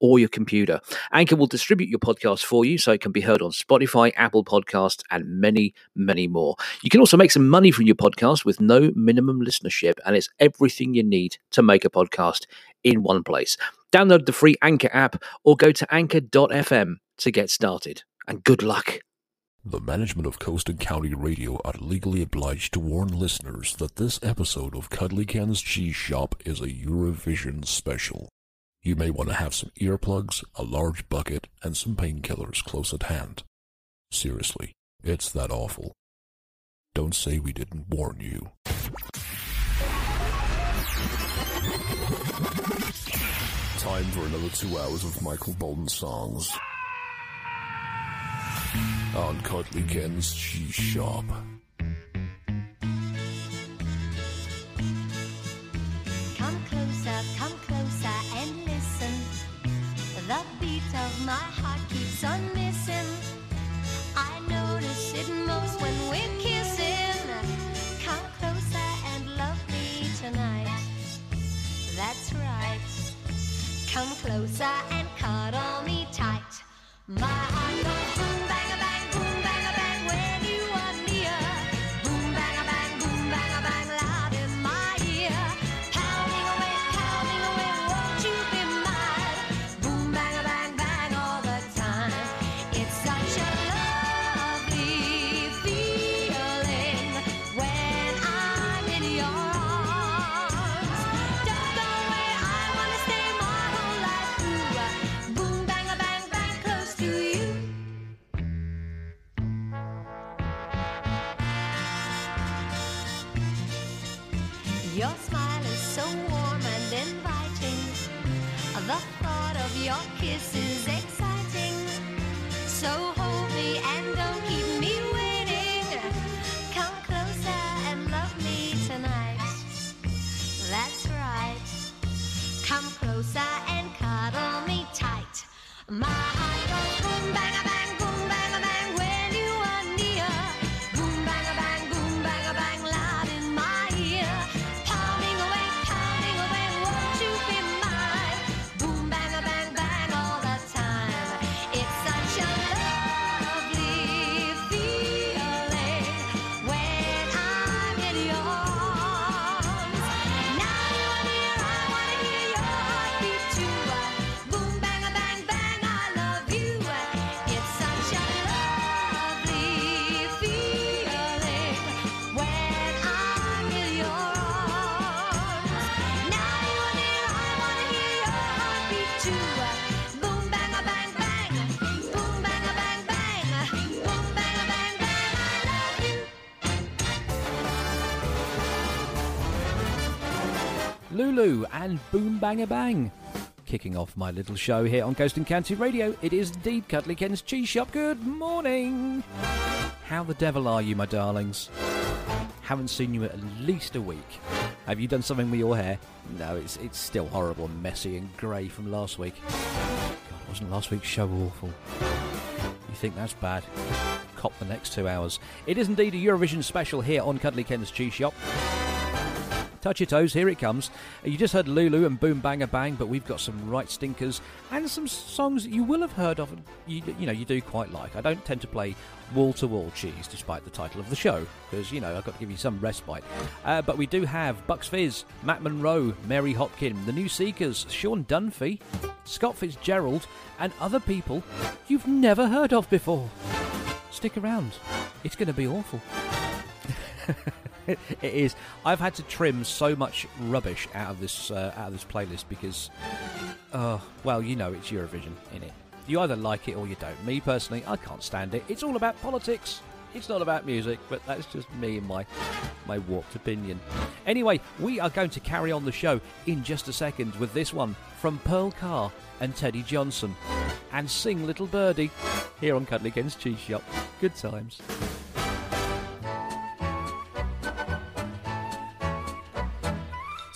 or your computer. Anchor will distribute your podcast for you so it can be heard on Spotify, Apple Podcasts, and many, many more. You can also make some money from your podcast with no minimum listenership, and it's everything you need to make a podcast in one place. Download the free Anchor app or go to anchor.fm to get started. And good luck. The management of Coast and County Radio are legally obliged to warn listeners that this episode of Cuddly Ken's Cheese Shop is a Eurovision special. You may want to have some earplugs, a large bucket, and some painkillers close at hand. Seriously, it's that awful. Don't say we didn't warn you. Time for another two hours of Michael Bolton songs. On Cuddly Ken's Cheese Shop. My Lulu and Boom Bang a Bang. Kicking off my little show here on Coast and County Radio, it is indeed Cuddly Ken's Cheese Shop. Good morning! How the devil are you, my darlings? Haven't seen you at least a week. Have you done something with your hair? No, it's it's still horrible messy and grey from last week. God, wasn't last week's show awful? You think that's bad? Cop the next two hours. It is indeed a Eurovision special here on Cuddly Ken's Cheese Shop. Touch your toes, here it comes. You just heard Lulu and Boom Bang a Bang, but we've got some right stinkers and some songs you will have heard of. You, you know, you do quite like. I don't tend to play wall to wall cheese, despite the title of the show, because you know I've got to give you some respite. Uh, but we do have Bucks Fizz, Matt Monro, Mary Hopkin, The New Seekers, Sean Dunphy, Scott Fitzgerald, and other people you've never heard of before. Stick around; it's going to be awful. it is. I've had to trim so much rubbish out of this uh, out of this playlist because, uh, well, you know, it's Eurovision, in it. You either like it or you don't. Me personally, I can't stand it. It's all about politics. It's not about music, but that's just me and my my warped opinion. Anyway, we are going to carry on the show in just a second with this one from Pearl Carr and Teddy Johnson, and sing Little Birdie here on Cuddly Ken's Cheese Shop. Good times.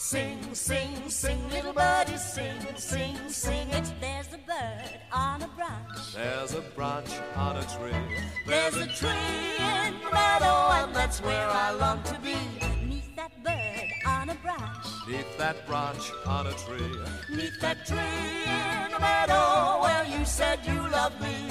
Sing, sing, sing, little birdie, sing, sing, sing it. There's a bird on a branch. There's a branch on a tree. There's a tree in the meadow, and that's where I long to be. Neath that bird on a branch. Neath that branch on a tree. Neath that tree in the meadow where you said you loved me.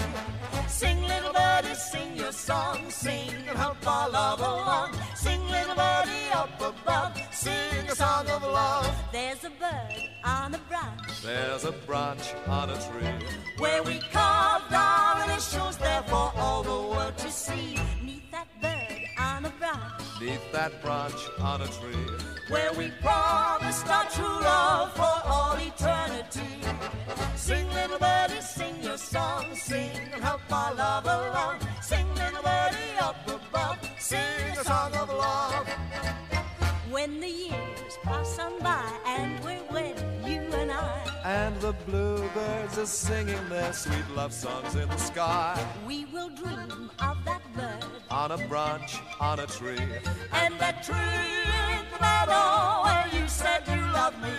Sing, little birdie, sing your song. Sing and help our love along. Sing, little birdie, up above. Sing a song of love. There's a bird on a branch. There's a branch on a tree where we carved our initials there for all the world to see. Neath that bird on a branch. Neath that branch on a tree where we promised our true love for all eternity. Sing, little birdie, sing your song, sing and help our love along. Sing, little birdie, up above, sing a song of love. When the years pass on by and we're wed, you and I, And the bluebirds are singing their sweet love songs in the sky. we will dream of that bird. On a branch, on a tree, and that tree in the meadow where you said you loved me.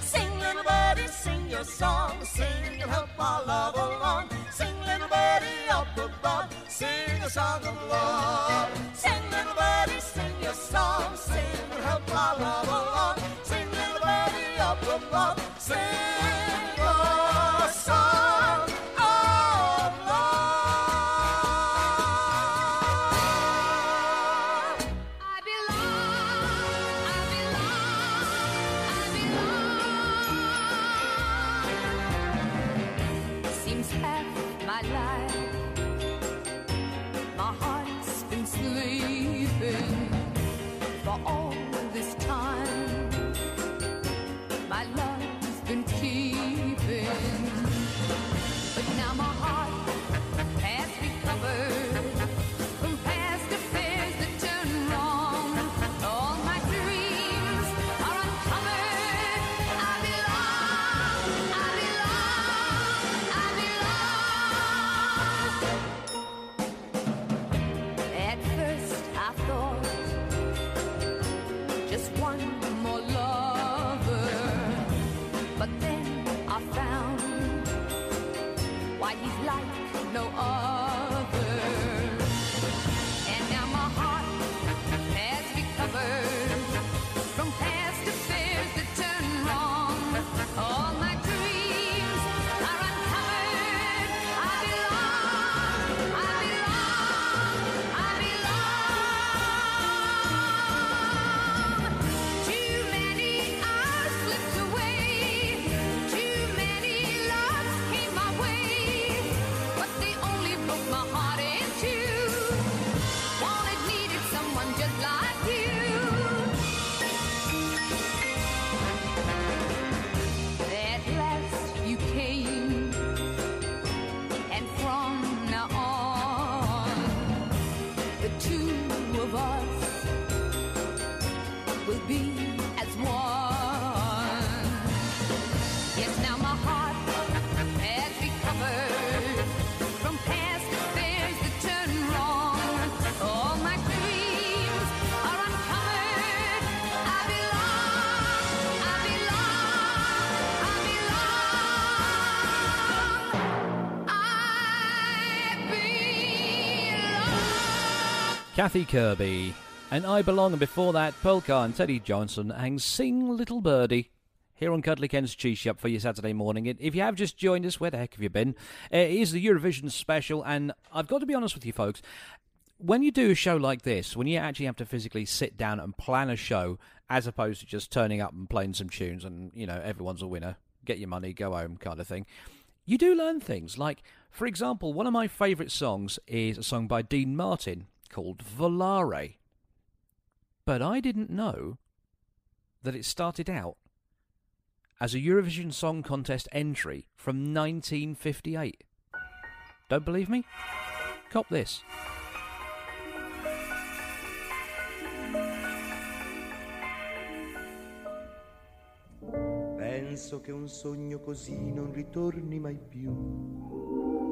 Sing, little birdie, sing your song, sing and help our love along. Sing, little birdie, up above, sing a song of love. Sing, little birdie, sing your song, sing and help our love along. Sing, little birdie, up above, sing Kathy Kirby and I Belong, and before that, Pearl Carr and Teddy Johnson and Sing Little Birdie. Here on Cuddly Ken's Cheese Shop for your Saturday morning. If you have just joined us, where the heck have you been? Uh, It is the Eurovision special, and I've got to be honest with you folks. When you do a show like this, when you actually have to physically sit down and plan a show, as opposed to just turning up and playing some tunes and, you know, everyone's a winner, get your money, go home kind of thing, you do learn things. Like, for example, one of my favourite songs is a song by Dean Martin called Volare. But I didn't know that it started out as a Eurovision Song Contest entry from 1958. Don't believe me? Cop this. Penso che un sogno così non ritorni mai più.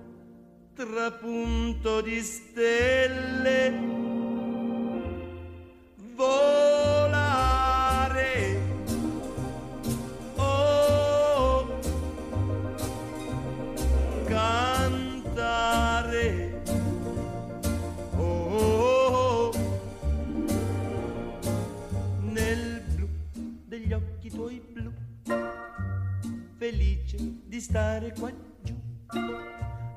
trapunto di stelle. Volare. Oh, cantare. Oh, nel blu degli occhi tuoi blu, felice di stare qua giù.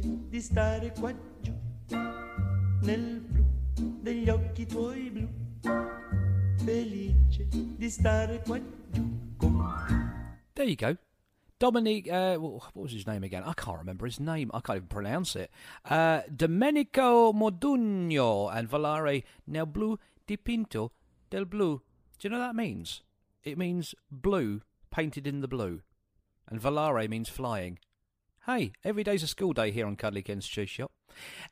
Di stare qua giù nel blu degli occhi tuoi blu, felice di stare qua giù con There you go. Dominic, uh, what was his name again? I can't remember his name. I can't even pronounce it. Uh, Domenico Modugno and Volare nel blu dipinto del blu. Do you know what that means? It means blue painted in the blue. And Volare means flying. Hey, every day's a school day here on Cuddly Ken's Cheese Shop.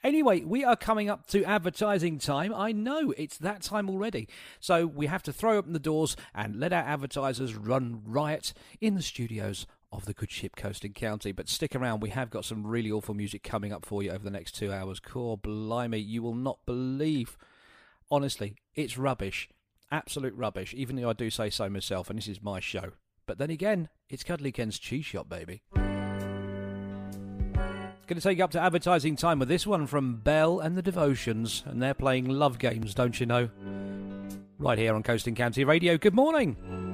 Anyway, we are coming up to advertising time. I know it's that time already. So we have to throw open the doors and let our advertisers run riot in the studios of the good ship Coast and County. But stick around, we have got some really awful music coming up for you over the next two hours. Core blimey, you will not believe. Honestly, it's rubbish. Absolute rubbish, even though I do say so myself, and this is my show. But then again, it's Cuddly Ken's Cheese Shop, baby. Going to take you up to advertising time with this one from Belle and the Devotions, and they're playing love games, don't you know? Right here on Coast and County Radio. Good morning.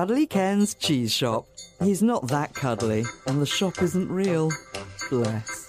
Cuddly Ken's cheese shop. He's not that cuddly, and the shop isn't real. Bless.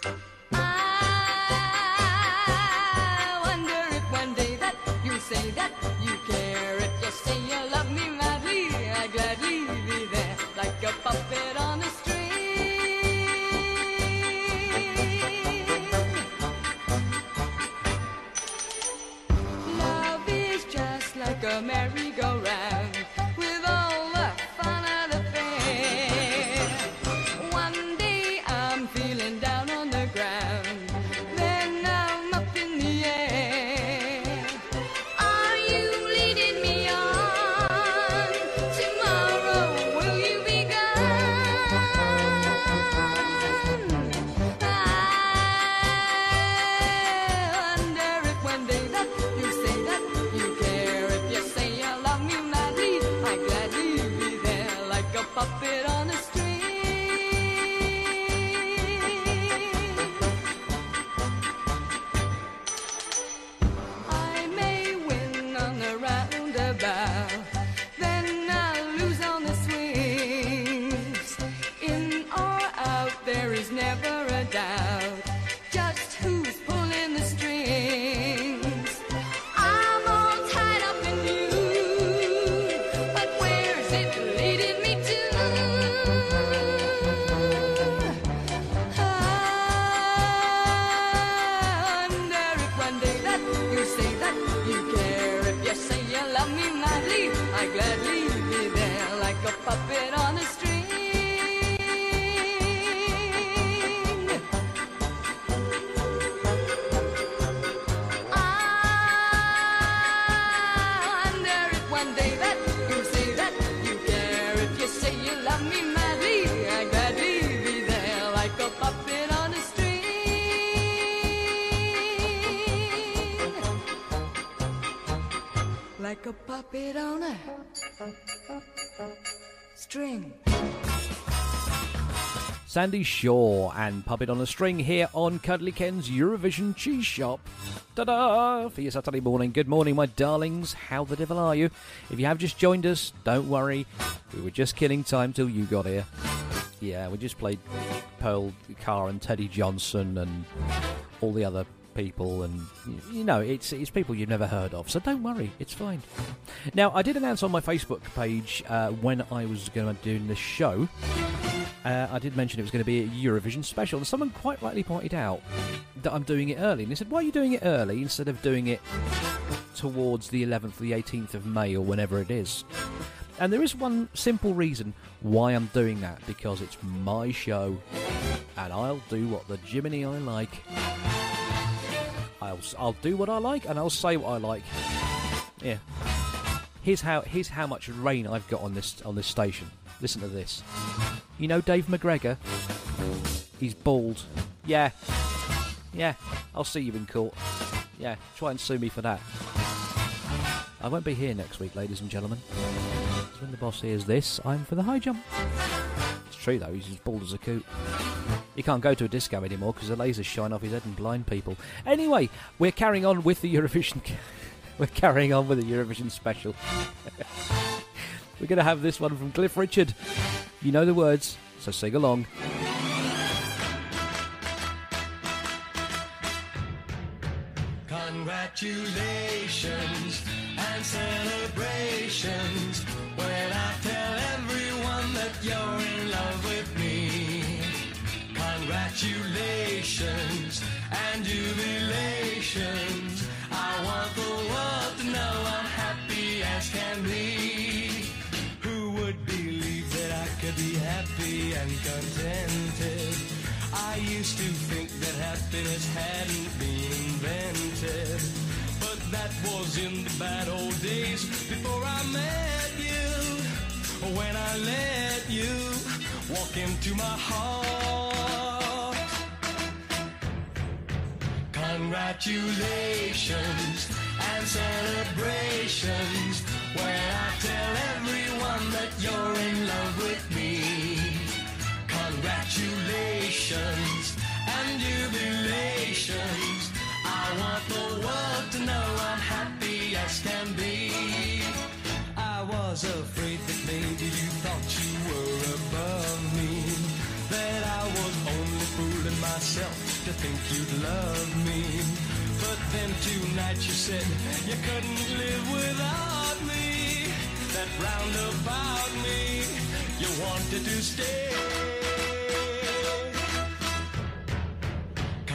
Sandie Shaw and Puppet on a String here on Cuddly Ken's Eurovision Cheese Shop. Ta da! For your Saturday morning. Good morning, my darlings. How the devil are you? If you have just joined us, don't worry. We were just killing time till you got here. Yeah, we just played Pearl Carr and Teddy Johnson and all the other people and you know it's it's people you've never heard of so don't worry it's fine now i did announce on my facebook page uh, when i was going to be doing this show uh, I did mention it was going to be a Eurovision special, and someone quite rightly pointed out that I'm doing it early. And they said, "Why are you doing it early instead of doing it towards the 11th or the 18th of May or whenever it is?" And there is one simple reason why I'm doing that because it's my show, and I'll do what the Jiminy I like. I'll I'll do what I like, and I'll say what I like. Yeah. Here's how here's how much rain I've got on this on this station. Listen to this. You know Dave McGregor? He's bald. Yeah. Yeah. I'll see you in court. Yeah. Try and sue me for that. I won't be here next week, ladies and gentlemen. 'Cause When the boss hears this, I'm for the high jump. It's true though, he's as bald as a coot. He can't go to a disco anymore because the lasers shine off his head and blind people. Anyway, we're carrying on with the Eurovision. we're carrying on with the Eurovision special. we're going to have this one from Cliff Richard. You know the words, so sing along. Congratulations and celebrations when I tell everyone that you're in love with me. Congratulations and jubilations. Happiness hadn't been invented. But that was in the bad old days before I met you. When I let you walk into my heart. Congratulations and celebrations when I tell everyone that you're in love with me. Congratulations and jubilations. I want the world to know I'm happy as can be. I was afraid that maybe you thought you were above me, that I was only fooling myself to think you'd love me. But then tonight you said you couldn't live without me, that round about me you wanted to stay.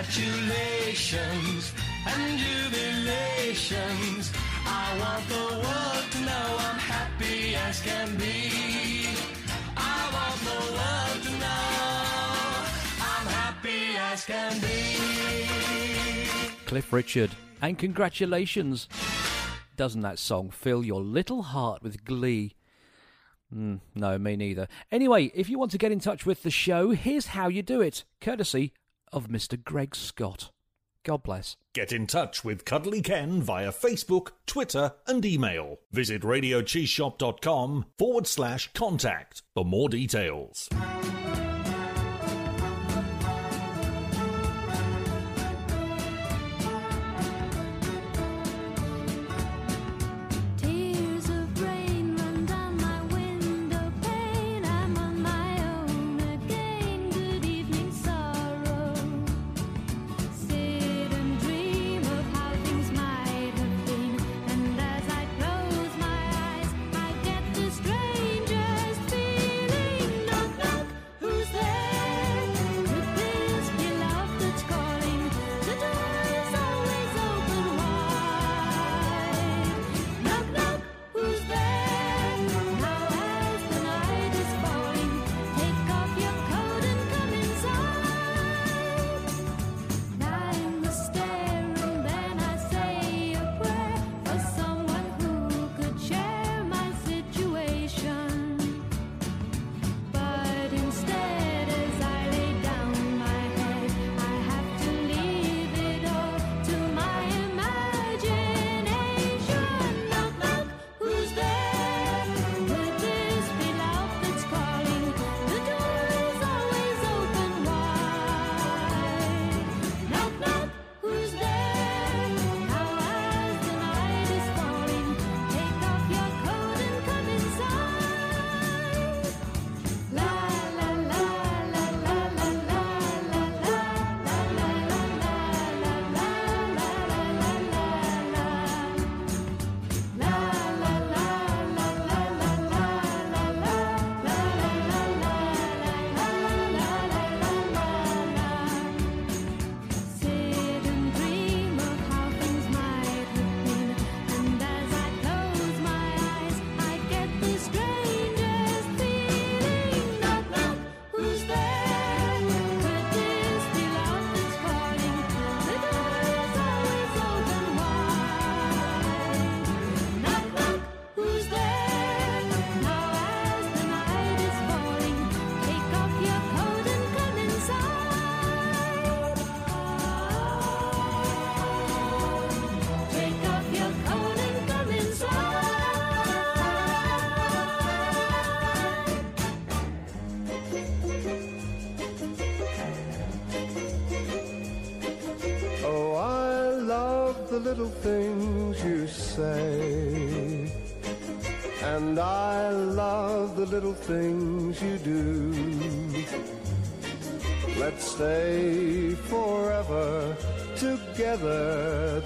Congratulations and jubilations. I want the world to know I'm happy as can be. I want the world to know I'm happy as can be. Cliff Richard, and congratulations. Doesn't that song fill your little heart with glee? Mm, no, me neither. Anyway, if you want to get in touch with the show, here's how you do it, courtesy of Mr. Greg Scott. God bless. Get in touch with Cuddly Ken via Facebook, Twitter, and email. Visit radiocheeseshop.com forward slash contact for more details.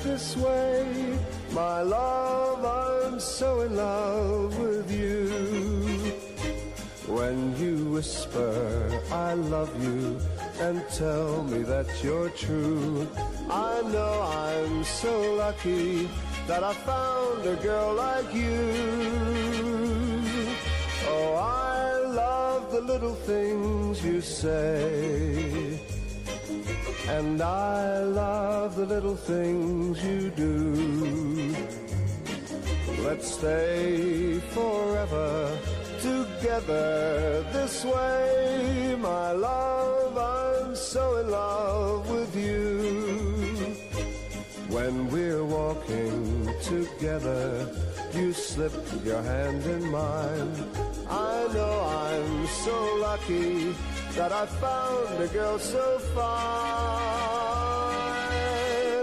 This way. My love, I'm so in love with you. When you whisper, I love you, and tell me that you're true, I know I'm so lucky that I found a girl like you. Oh, I love the little things you say, and I love the little things you do. Let's stay forever together this way, my love. I'm so in love with you. When we're walking together, you slip your hand in mine. I know I'm so lucky that I found a girl so fine.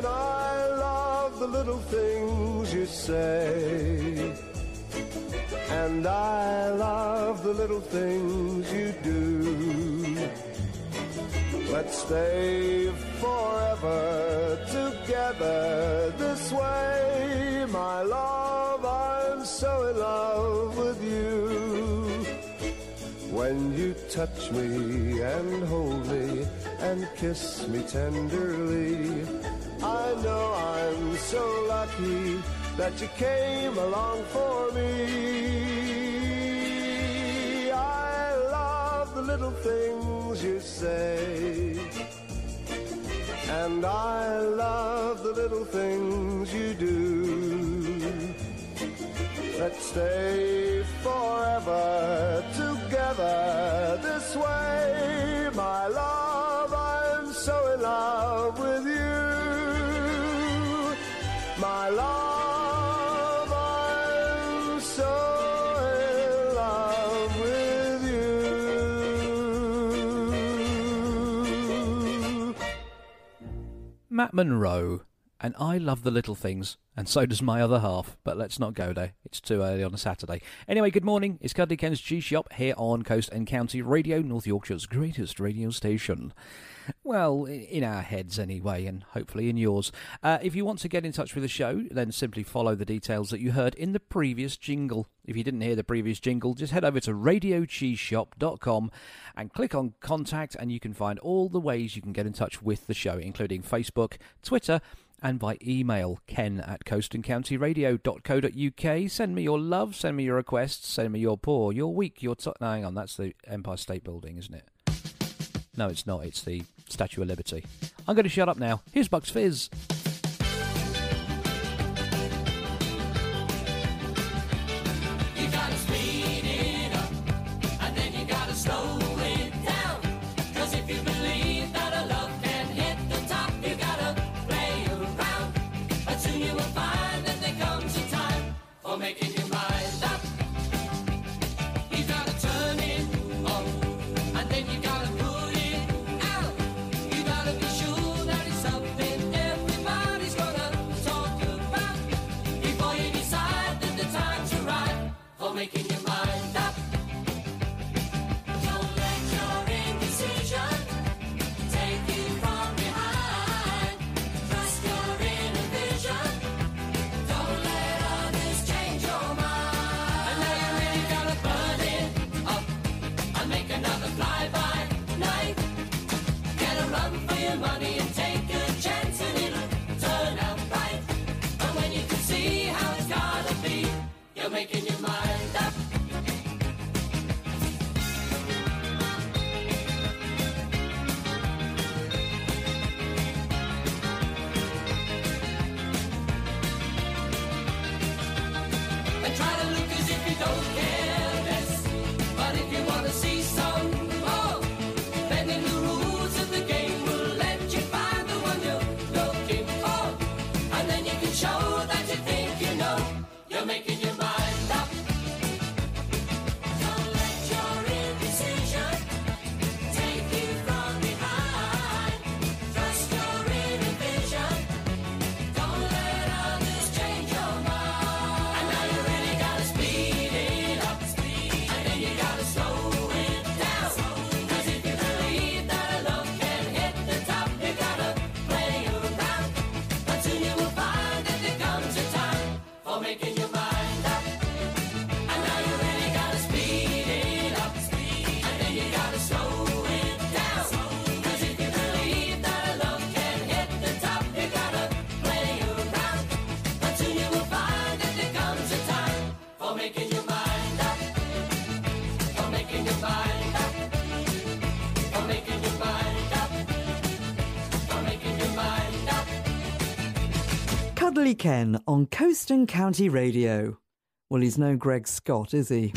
I love the little things you say. And I love the little things you do. Let's stay forever together this way, my love. So in love with you. When you touch me and hold me and kiss me tenderly, I know I'm so lucky that you came along for me. I love the little things you say. And I love the little things Let's stay forever together this way, my love. I'm so in love with you, my love. I'm so in love with you. Matt Monro. And I love the little things, and so does my other half. But let's not go there. It's too early on a Saturday. Anyway, good morning. It's Cuddly Ken's Cheese Shop here on Coast and County Radio, North Yorkshire's greatest radio station. Well, in our heads anyway, and hopefully in yours. Uh, if you want to get in touch with the show, then simply follow the details that you heard in the previous jingle. If you didn't hear the previous jingle, just head over to radiocheeseshop.com and click on contact, and you can find all the ways you can get in touch with the show, including Facebook, Twitter, and by email ken at coastandcountyradio.co.uk. Send me your love, send me your requests, send me your poor, your weak, your. T- no, hang on, that's the Empire State Building, isn't it? No, it's not. It's the Statue of Liberty. I'm going to shut up now. Here's Bucks Fizz. Ken on Coast and County Radio. Well, he's no Greg Scott, is he?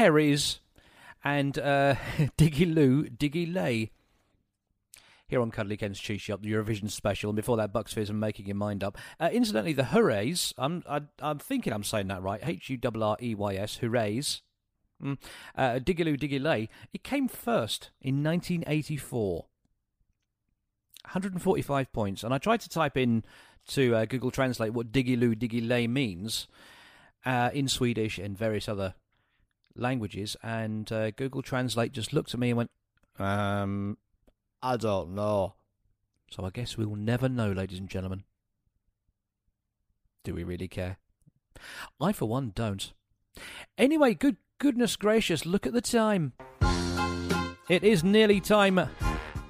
Herreys and uh, Diggy Lou, Diggy Lay. Here on Cuddly Ken's Cheese Shop, the Eurovision special, and before that, Bucks Fizz and Making Your Mind Up. Uh, incidentally, the Hoorays, I'm, I, I'm thinking I'm saying that right, H U R R E Y S, Hoorays, mm, uh, Diggiloo Diggy Lay, it came first in 1984. 145 points, and I tried to type in to uh, Google Translate what Diggiloo Diggy Lay means uh, in Swedish and various other languages, and uh, Google Translate just looked at me and went, um, I don't know. So I guess we'll never know, ladies and gentlemen. Do we really care? I, for one, don't. Anyway, good goodness gracious, look at the time. It is nearly time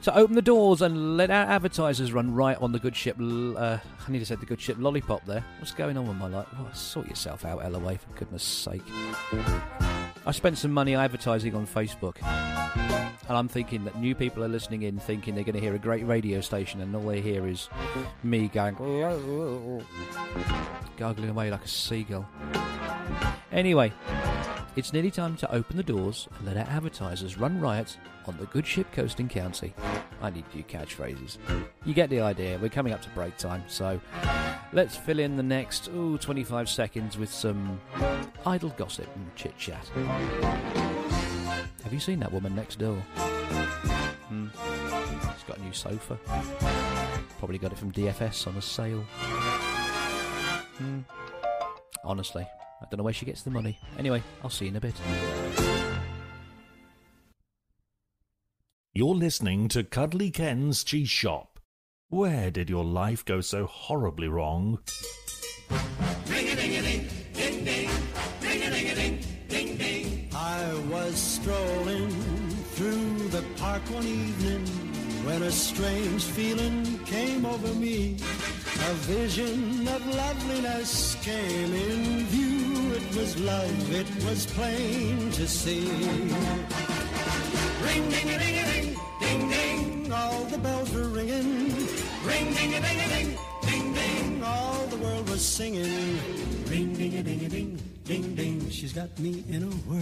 to open the doors and let our advertisers run right on the good ship. Uh, I need to say the good ship lollipop there. What's going on with my life? Sort yourself out, LOA, for goodness sake. I spent some money advertising on Facebook. And I'm thinking that new people are listening in thinking they're going to hear a great radio station and all they hear is me going gargling away like a seagull. Anyway, it's nearly time to open the doors and let our advertisers run riot on the good ship coast and county. I need new catchphrases. You get the idea. We're coming up to break time, so let's fill in the next ooh, 25 seconds with some idle gossip and chit chat. Have you seen that woman next door? Hmm. She's got a new sofa. Probably got it from DFS on a sale. Hmm. Honestly, I don't know where she gets the money. Anyway, I'll see you in a bit. You're listening to Cuddly Ken's Cheese Shop. Where did your life go so horribly wrong? I was strolling through the park one evening when a strange feeling came over me. A vision of loveliness came in view. It was love, it was plain to see. Ring, ding, a ding, ding, ding, ding. All the bells were ringing. Ring, ding, a ding, ding, ding, ding. All the world was singing. Ring, ding, a ding, ding, ding, ding. She's got me in a whirl.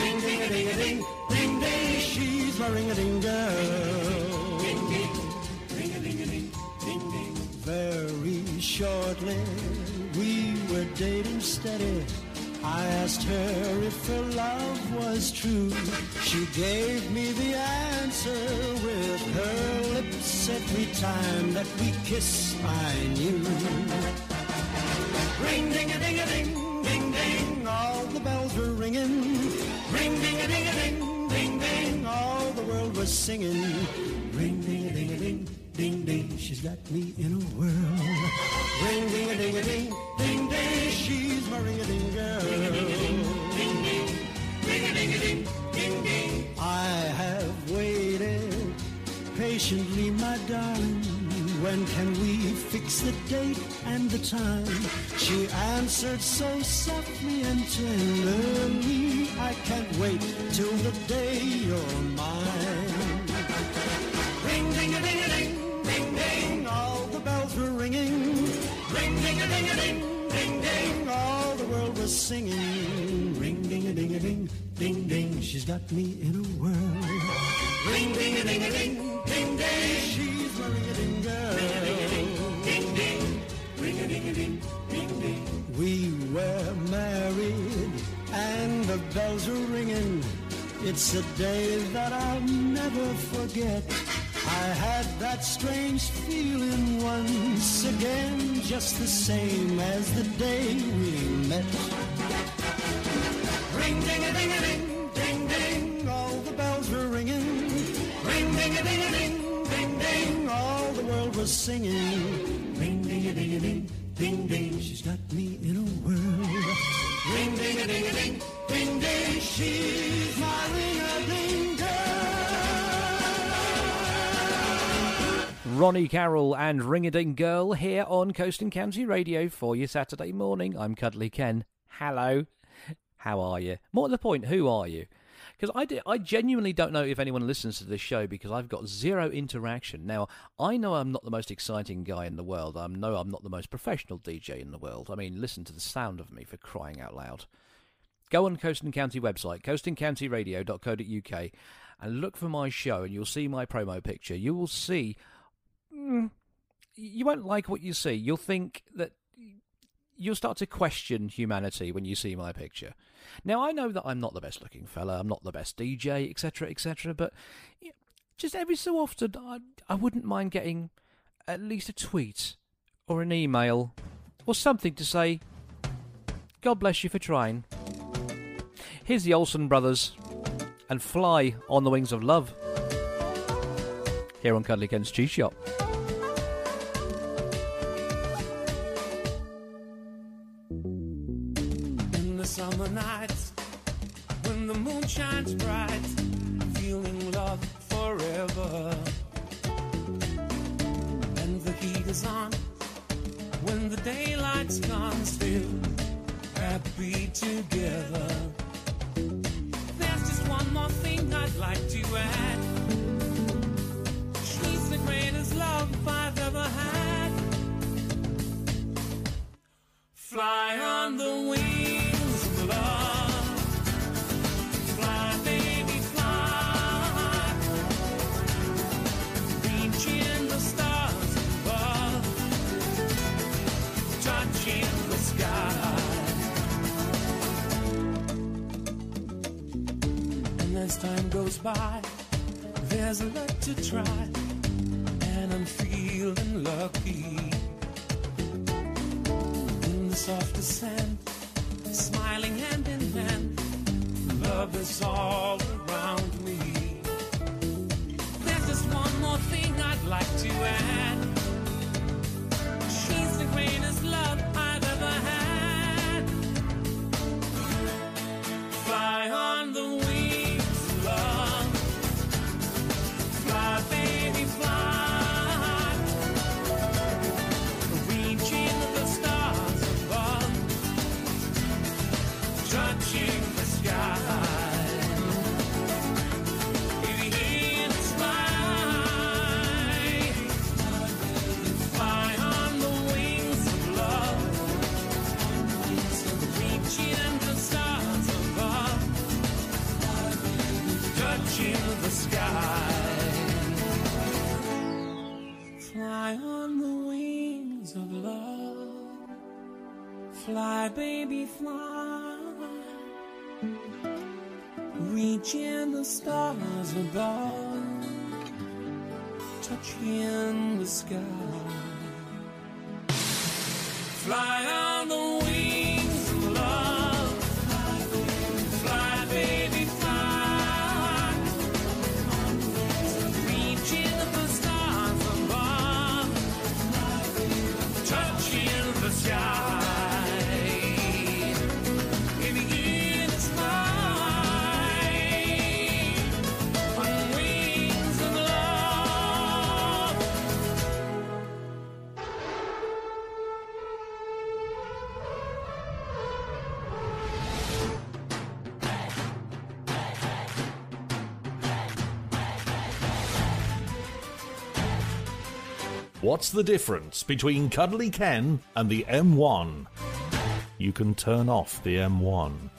Ring, ding, a ding, ding, ding, ding. She's my ring a ding girl. Ding, ding, ring a ding, ding, ding, ding. Very shortly, we were dating steady. I asked her if her love was true. She gave me the answer with her lips every time that we kissed. I knew. Ring ding a ding a ding ding ding, all the bells were ringing. Ring ding a ding a ding ding ding, all the world was singing. Ring ding a ding a ding ding ding, she's got me in a whirl. Ring ding a ding a ding ding ding, she's my ring a ding girl. Ding ding, ring a ding a ding ding ding. I have waited patiently, my darling. When can we fix the date and the time? She answered so softly and tenderly. I can't wait till the day you're mine. Bells were ringing. Ring ding a ding a ding ding ding, all the world was singing. Ring ding a ding a ding ding ding, she's got me in a whirl. Ring ding a ding a ding ding ding, she's my ring a ding girl. Ding ding, ring a ding a ding ding ding. We were married and the bells were ringing. It's a day that I'll never forget. I had that strange feeling once again, just the same as the day we met. Ring ding a ding a ding ding ding, all the bells were ringing. Ring ding a ding a ding ding ding, all the world was singing. Ring ding a ding a ding ding ding, she's got me in a whirl. Ring ding a ding a ding ding ding, she's my ring a ding Ronnie Carroll and Ring a Ding Girl here on Coast and County Radio for your Saturday morning. I'm Cuddly Ken. Hello. How are you? More to the point, who are you? Because I, I genuinely don't know if anyone listens to this show because I've got zero interaction. Now, I know I'm not the most exciting guy in the world. I know I'm not the most professional DJ in the world. I mean, listen to the sound of me for crying out loud. Go on Coast and County website, coastandcountyradio.co.uk, and look for my show, and you'll see my promo picture. You will see. Mm, you won't like what you see. You'll think that you'll start to question humanity when you see my picture. Now, I know that I'm not the best looking fella, I'm not the best DJ, etc., etc., but just every so often, I, I wouldn't mind getting at least a tweet or an email or something to say, God bless you for trying. Here's the Olsen brothers and Fly on the Wings of Love here on Cuddly Ken's Cheese Shop. the difference between Cuddly Ken and the M1? You can turn off the M1.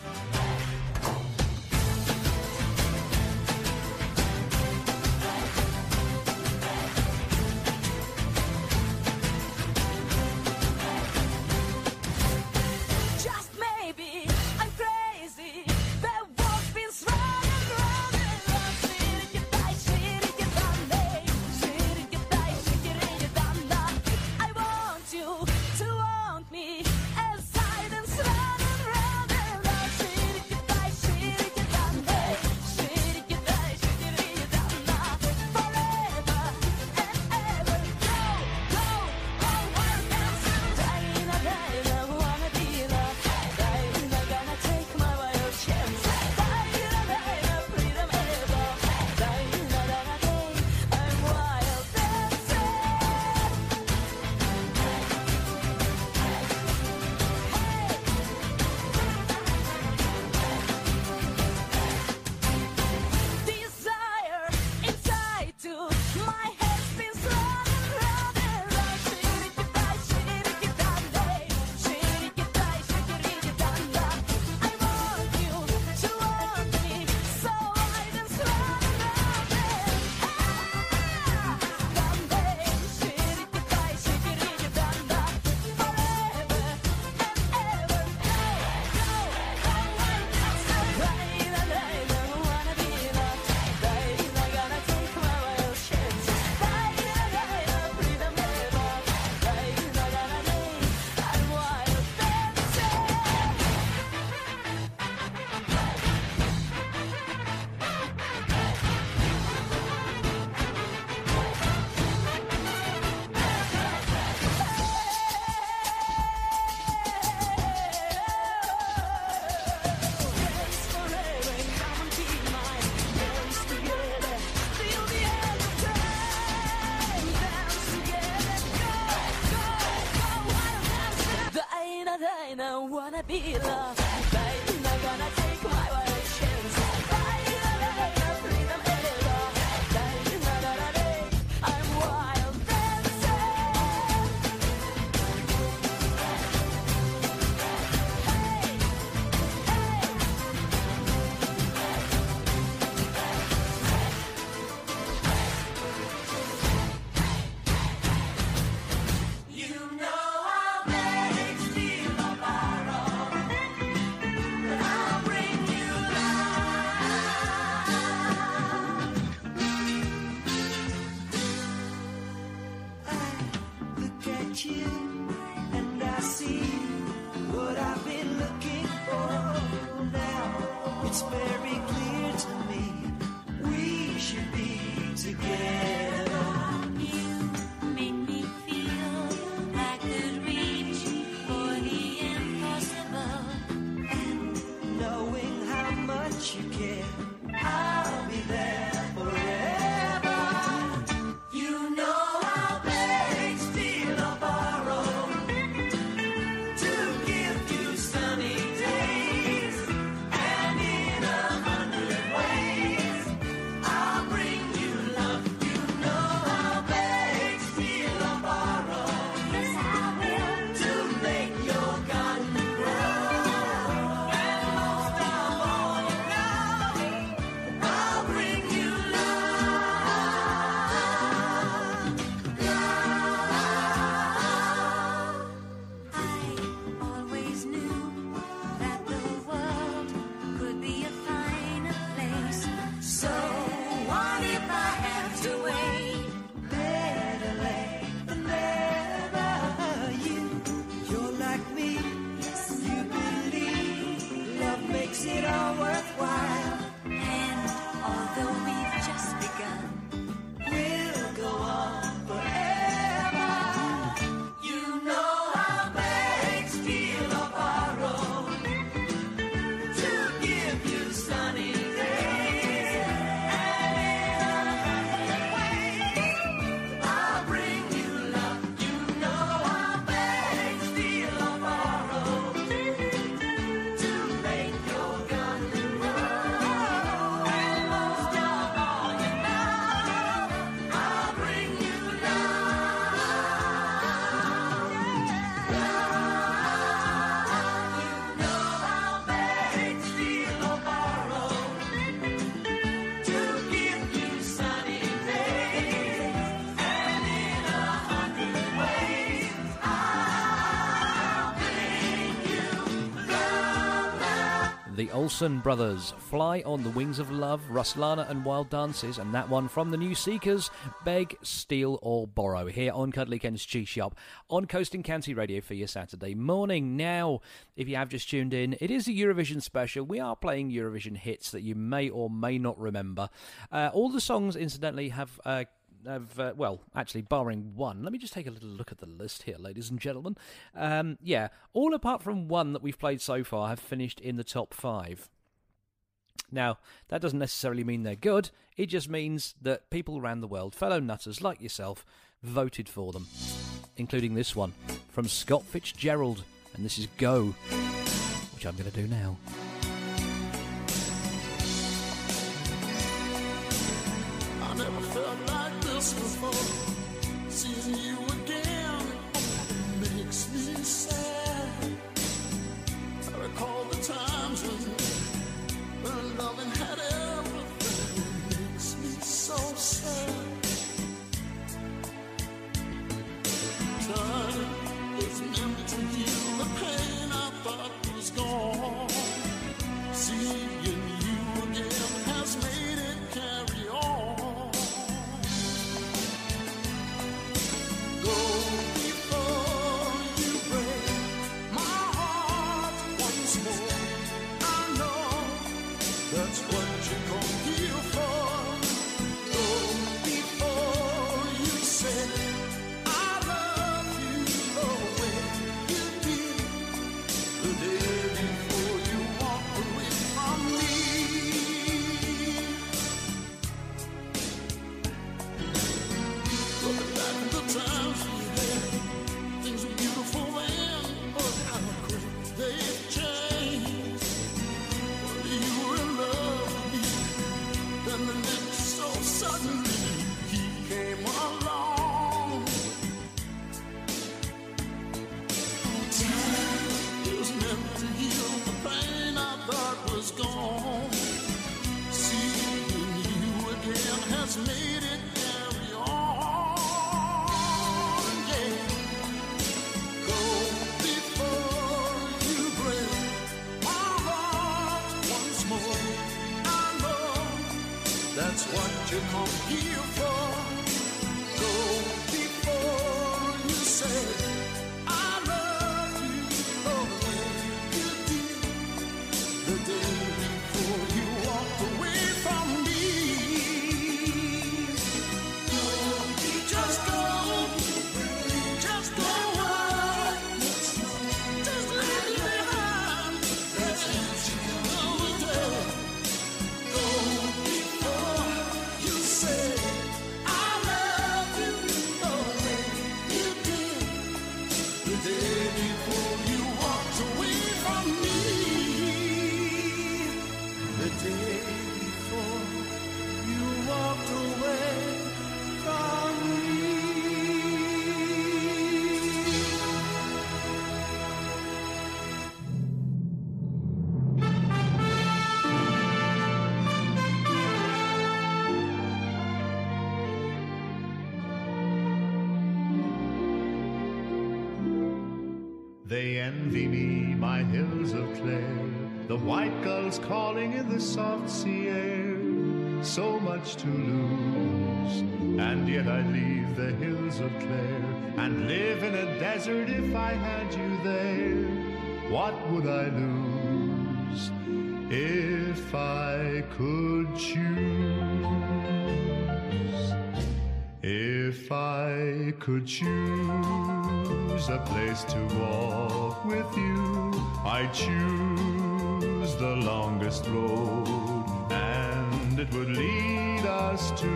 Olsen Brothers, Fly on the Wings of Love, Ruslana and Wild Dances, and that one from the New Seekers, Beg, Steal or Borrow, here on Cuddly Ken's Cheese Shop on Coast and County Radio for your Saturday morning. Now, if you have just tuned in, it is a Eurovision special. We are playing Eurovision hits that you may or may not remember. Uh, all the songs, incidentally, have. Uh, uh, well, actually, barring one. Let me just take a little look at the list here, ladies and gentlemen. Um, yeah, all apart from one that we've played so far have finished in the top five. Now, that doesn't necessarily mean they're good, it just means that people around the world, fellow nutters like yourself, voted for them. Including this one from Scott Fitzgerald, and this is Go, which I'm going to do now. To lose, and yet I'd leave the hills of Clare and live in a desert if I had you there. What would I lose if I could choose? If I could choose a place to walk with you, I'd choose the longest road, it would lead us to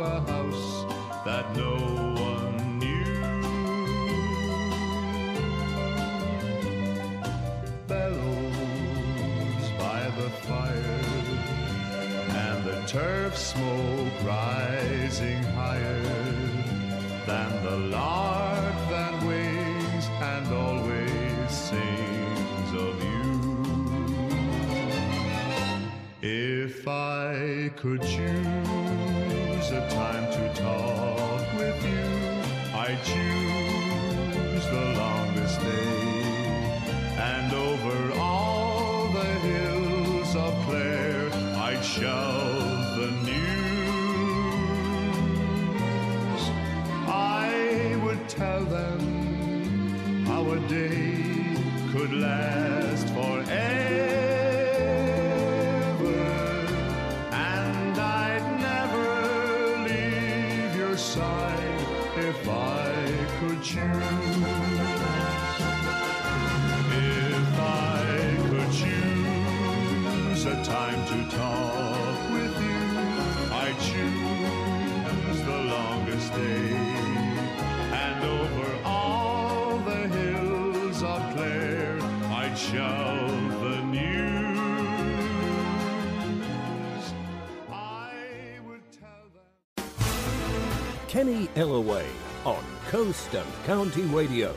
a house that no one knew. Bellows by the fire and the turf smoke rising higher than the lark that wings could choose a time to talk with you, I'd choose the longest day. And over all the hills of Clare, I'd shout the news. I would tell them how a day could last forever. time to talk with you. I choose the longest day, and over all the hills of Clare, I shout the news. Kenny Ellaway on coast and county radio.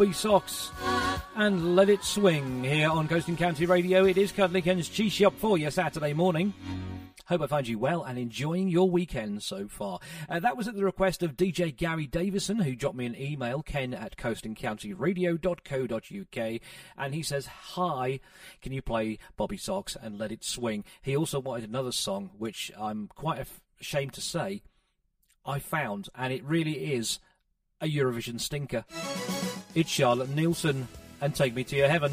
Bobbysocks and Let It Swing here on Coast and County Radio. It is Cuddly Ken's Cheese Shop for you Saturday morning. Hope I find you well and enjoying your weekend so far. Uh, that was at the request of DJ Gary Davison, who dropped me an email, ken at coastandcountyradio.co.uk, and he says, Hi, can you play Bobbysocks and Let It Swing? He also wanted another song, which I'm quite ashamed to say I found, and it really is a Eurovision stinker. It's Charlotte Nilsson and Take Me to Your Heaven.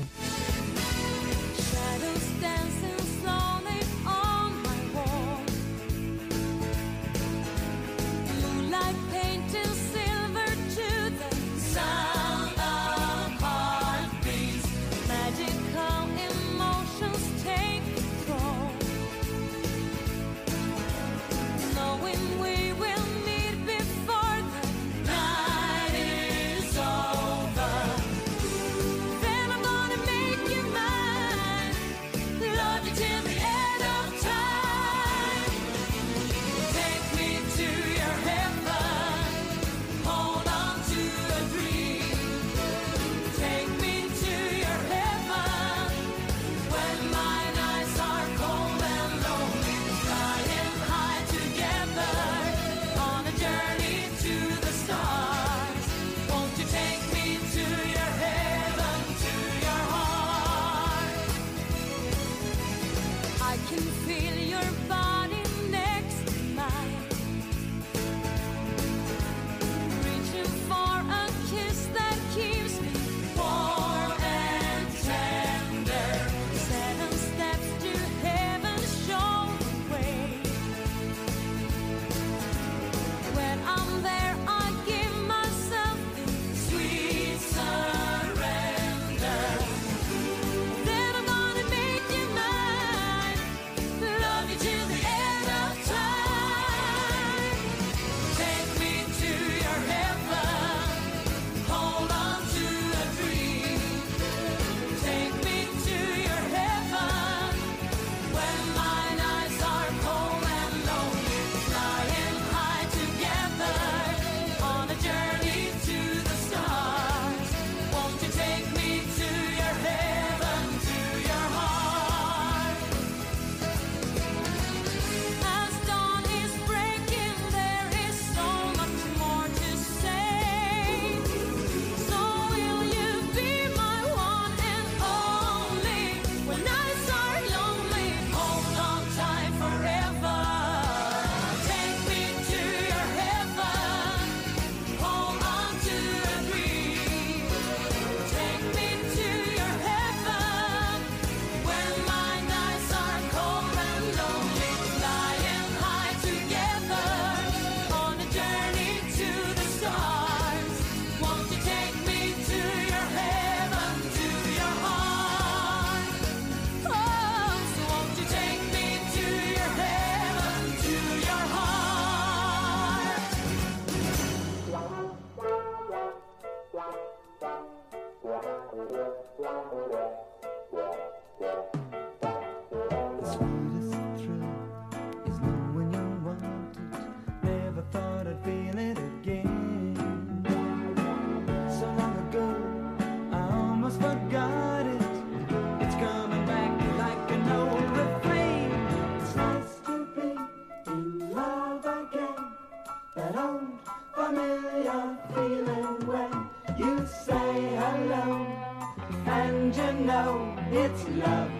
It's love.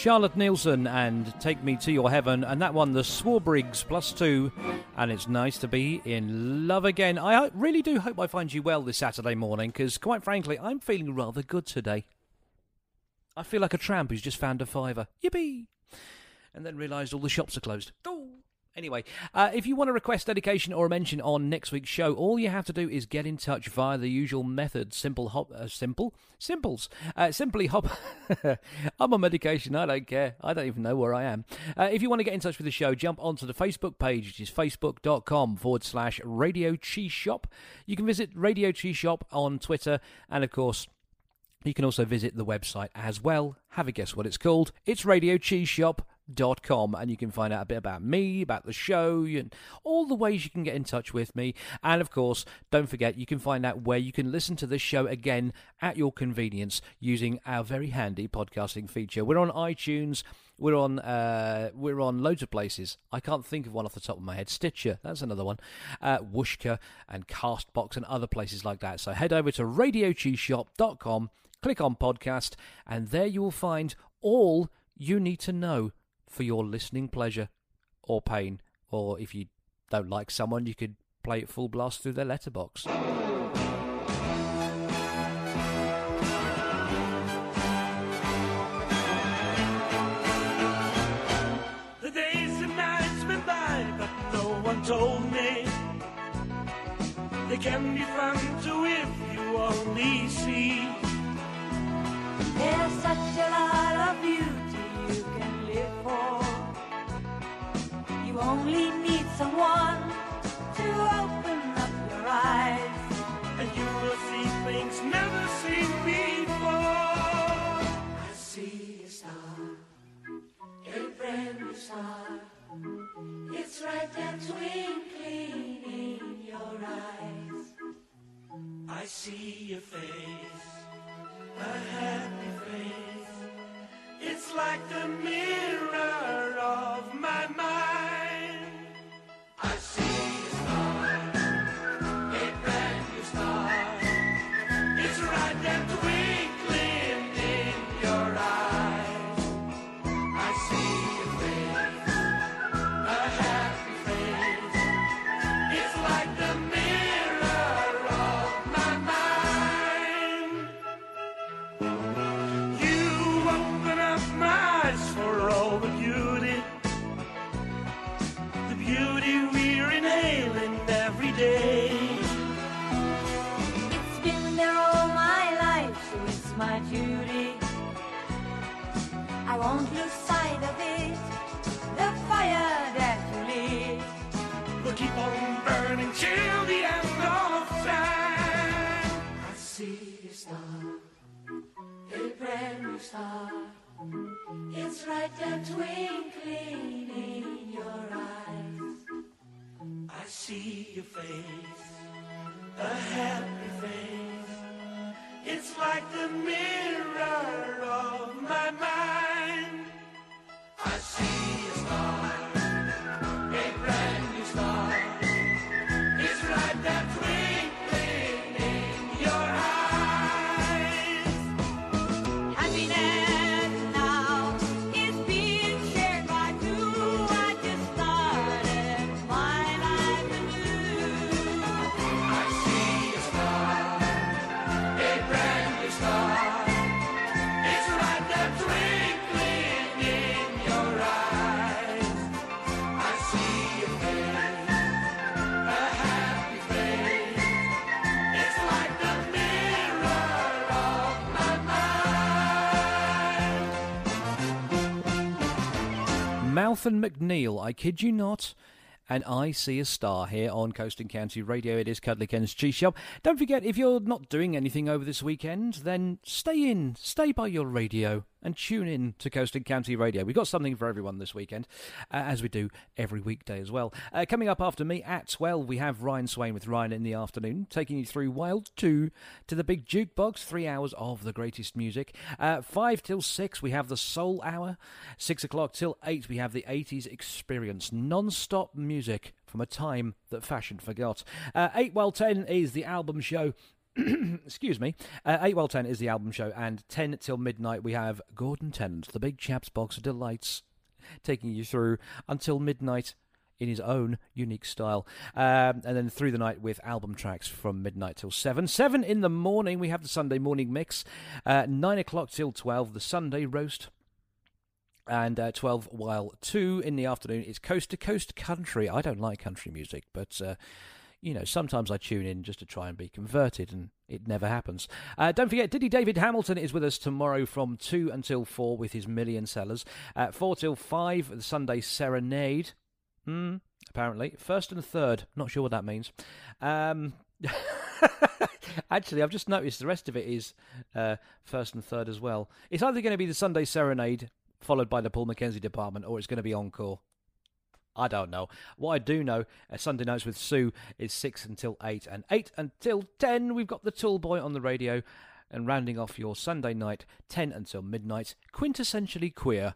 Charlotte Nilsson and Take Me to Your Heaven, and that one, the Swarbriggs plus two, and it's nice to be in love again. I really do hope I find you well this Saturday morning, because quite frankly, I'm feeling rather good today. I feel like a tramp who's just found a fiver. Yippee! And then realised all the shops are closed. Anyway, uh, if you want to request dedication or a mention on next week's show, all you have to do is get in touch via the usual method. Simple hop, uh, simple, simples. Uh, simply hop. I'm on medication. I don't care. I don't even know where I am. Uh, if you want to get in touch with the show, jump onto the Facebook page, which is facebook.com forward slash Radio Cheese Shop. You can visit Radio Cheese Shop on Twitter, and of course. You can also visit the website as well. Have a guess what it's called. It's radiocheeseshop.com and you can find out a bit about me, about the show, and all the ways you can get in touch with me. And of course, don't forget you can find out where you can listen to this show again at your convenience using our very handy podcasting feature. We're on iTunes. We're on uh, we're on loads of places. I can't think of one off the top of my head. Stitcher, that's another one. Uh, Wooshka and Castbox and other places like that. So head over to radiocheeseshop.com, click on podcast, and there you will find all you need to know for your listening pleasure or pain. Or if you don't like someone, you could play it full blast through their letterbox. The days and nights went by, but no one told me they can be fun too if you only see. There's such a lot only need someone to open up your eyes. And you will see things never seen before. I see a star, a brand new star. It's right there twinkling in your eyes. I see your face, a happy face. It's like the mirror It's right there twinkling in your eyes. I see your face, a happy face. It's like the mirror of my mind. And MacNeal, I kid you not. And I see a star here on Coast and County Radio. It is Cuddly Ken's Cheese Shop. Don't forget, if you're not doing anything over this weekend, then stay in, stay by your radio, and tune in to Coast and County Radio. We've got something for everyone this weekend, uh, as we do every weekday as well. Uh, coming up after me at 12, we have Ryan Swain with Ryan in the afternoon, taking you through Wild 2 to the big jukebox, three hours of the greatest music. Uh, 5 till 6, we have the Soul Hour. 6 o'clock till 8, we have the 80s Experience, non stop music from a time that fashion forgot. Uh, 8 well 10 is the album show. Excuse me. Uh, 8 well 10 is the album show, and 10 till midnight we have Gordon Tennant, the big chap's box of delights, taking you through until midnight in his own unique style. Um, and then through the night with album tracks from midnight till 7. 7 in the morning, we have the Sunday morning mix. Uh, 9 o'clock till 12, the Sunday roast. And uh, 12 while 2 in the afternoon is Coast to Coast Country. I don't like country music, but. Uh, you know, sometimes I tune in just to try and be converted, and it never happens. Uh, don't forget, Diddy David Hamilton is with us tomorrow from 2 until 4 with his million sellers. Uh, 4 till 5, the Sunday Serenade. Hmm, apparently. First and third. Not sure what that means. Um. Actually, I've just noticed the rest of it is uh, first and third as well. It's either going to be the Sunday Serenade, followed by the Paul Mackenzie department, or it's going to be Encore. I don't know. What I do know, uh, Sunday nights with Sue is 6 until 8, and 8 until 10, we've got the Tool Boy on the radio, and rounding off your Sunday night, 10 until midnight, quintessentially queer.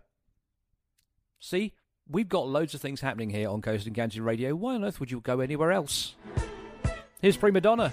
See, we've got loads of things happening here on Coast and County Radio. Why on earth would you go anywhere else? Here's Prima Donna.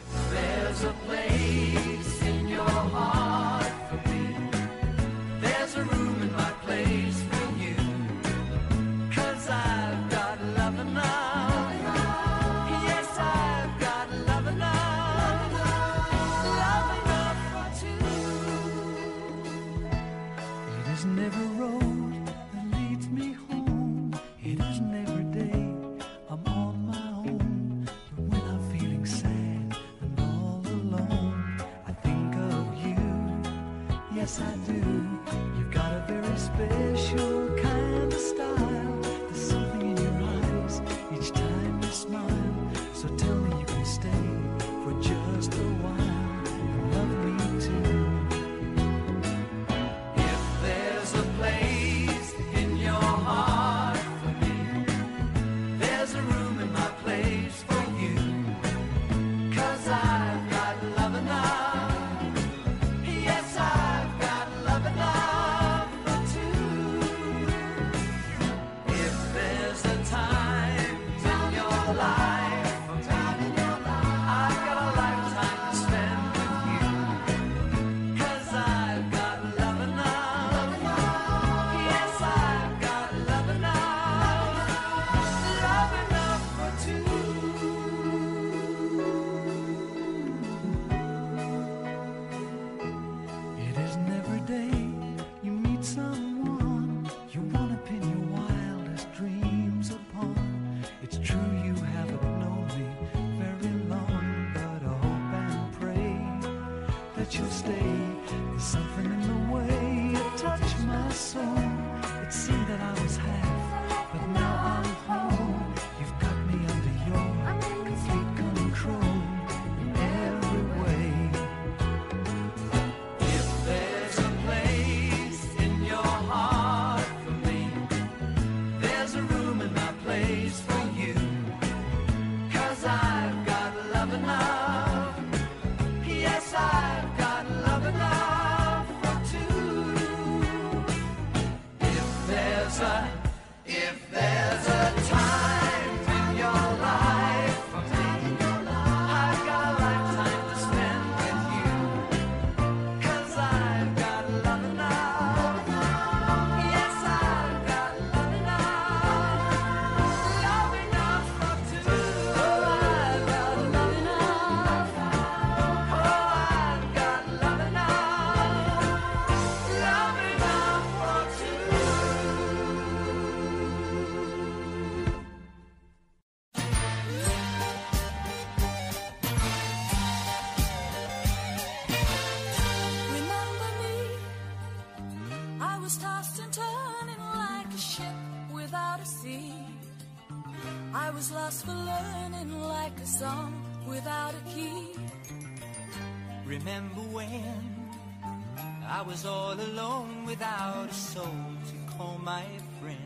without a soul to call my friend.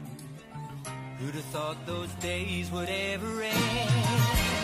Who'd have thought those days would ever end?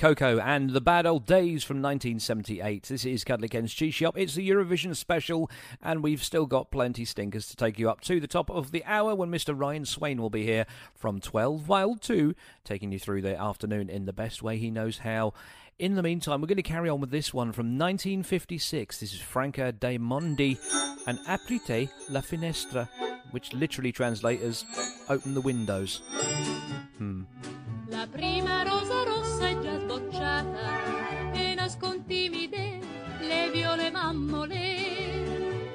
Coco and the Bad Old Days from 1978. This is Cuddly Ken's Cheese Shop. It's the Eurovision special, and we've still got plenty stinkers to take you up to the top of the hour when Mr. Ryan Swain will be here from 12 wild 2, taking you through the afternoon in the best way he knows how. In the meantime, we're going to carry on with this one from 1956. This is Franca Raimondi and Aprite le Finestre, which literally translates as open the windows. Hmm.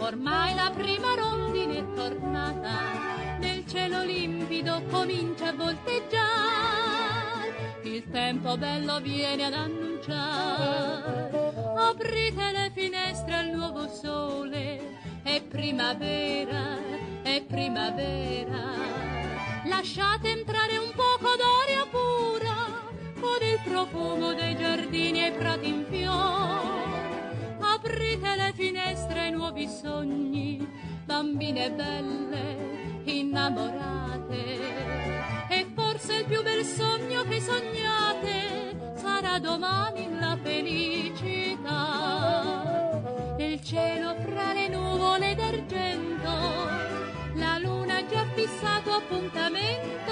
Ormai la prima rondine è tornata, nel cielo limpido comincia a volteggiare, il tempo bello viene ad annunciare. Aprite le finestre al nuovo sole, è primavera, è primavera. Lasciate entrare un poco d'aria pura, con il profumo dei giardini e prati in fiore aprite le finestre ai nuovi sogni, bambine belle, innamorate. E forse il più bel sogno che sognate sarà domani la felicità. Nel cielo fra le nuvole d'argento, la luna ha già fissato appuntamento,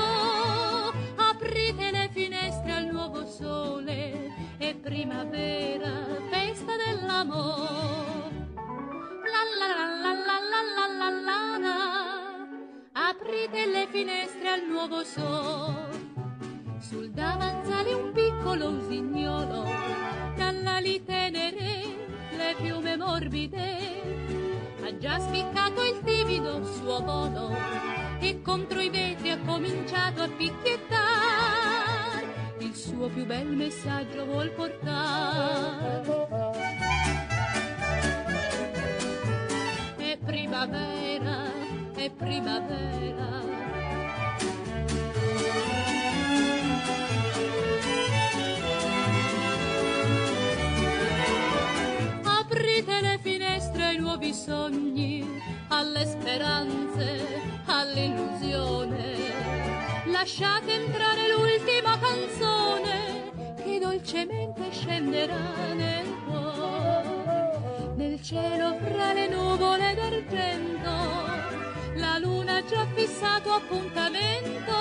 aprite le finestre al nuovo sole è primavera, festa dell'amore. La la la la la la la la la. Aprite le finestre al nuovo sole. Sul davanzale un piccolo usignolo, dall'ali tenere le piume morbide. Ha già spiccato il timido suo volo e contro i vetri ha cominciato a picchiettare. Suo più bel messaggio vuol portare. È primavera, è primavera. Aprite le finestre ai nuovi sogni, alle speranze, all'illusione. Lasciate entrare l'ultima canzone che dolcemente scenderà nel cuore. Nel cielo fra le nuvole d'argento, la luna ha già fissato appuntamento.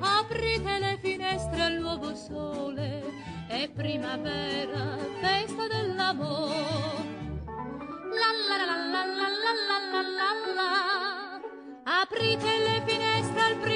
Aprite le finestre al nuovo sole, è primavera, festa dell'amore. La la la la la la la la la la. Aprite le finestre al primo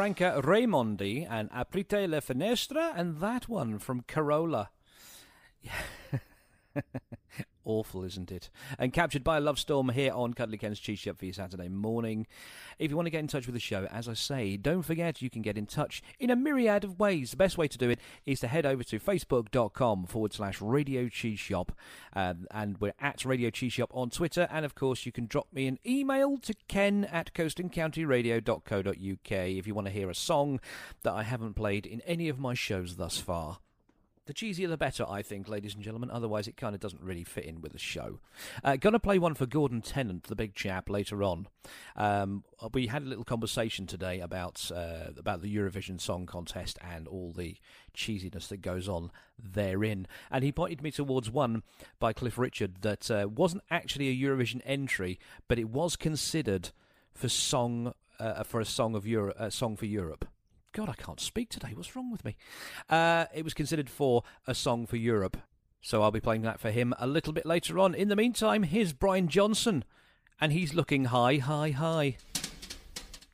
Franca Raimondi and Aprite le Finestre, and that one from Corolla. Awful, isn't it? And captured by a love storm here on Cuddly Ken's Cheese Shop for your Saturday morning. If you want to get in touch with the show, as I say, don't forget you can get in touch in a myriad of ways. The best way to do it is to head over to facebook.com forward slash Radio Cheese Shop. Um, and we're at Radio Cheese Shop on Twitter. And of course, you can drop me an email to ken at coastandcountyradio.co.uk if you want to hear a song that I haven't played in any of my shows thus far. The cheesier the better, I think, ladies and gentlemen. Otherwise, it kind of doesn't really fit in with the show. Uh, gonna play one for Gordon Tennant, the big chap, later on. Um, we had a little conversation today about uh, about the Eurovision Song Contest and all the cheesiness that goes on therein. And he pointed me towards one by Cliff Richard that uh, wasn't actually a Eurovision entry, but it was considered for song uh, for a song of Euro- a song for Europe. God, I can't speak today. What's wrong with me? Uh, it was considered for a song for Europe. So I'll be playing that for him a little bit later on. In the meantime, here's Bryan Johnson. And he's looking high, high, high.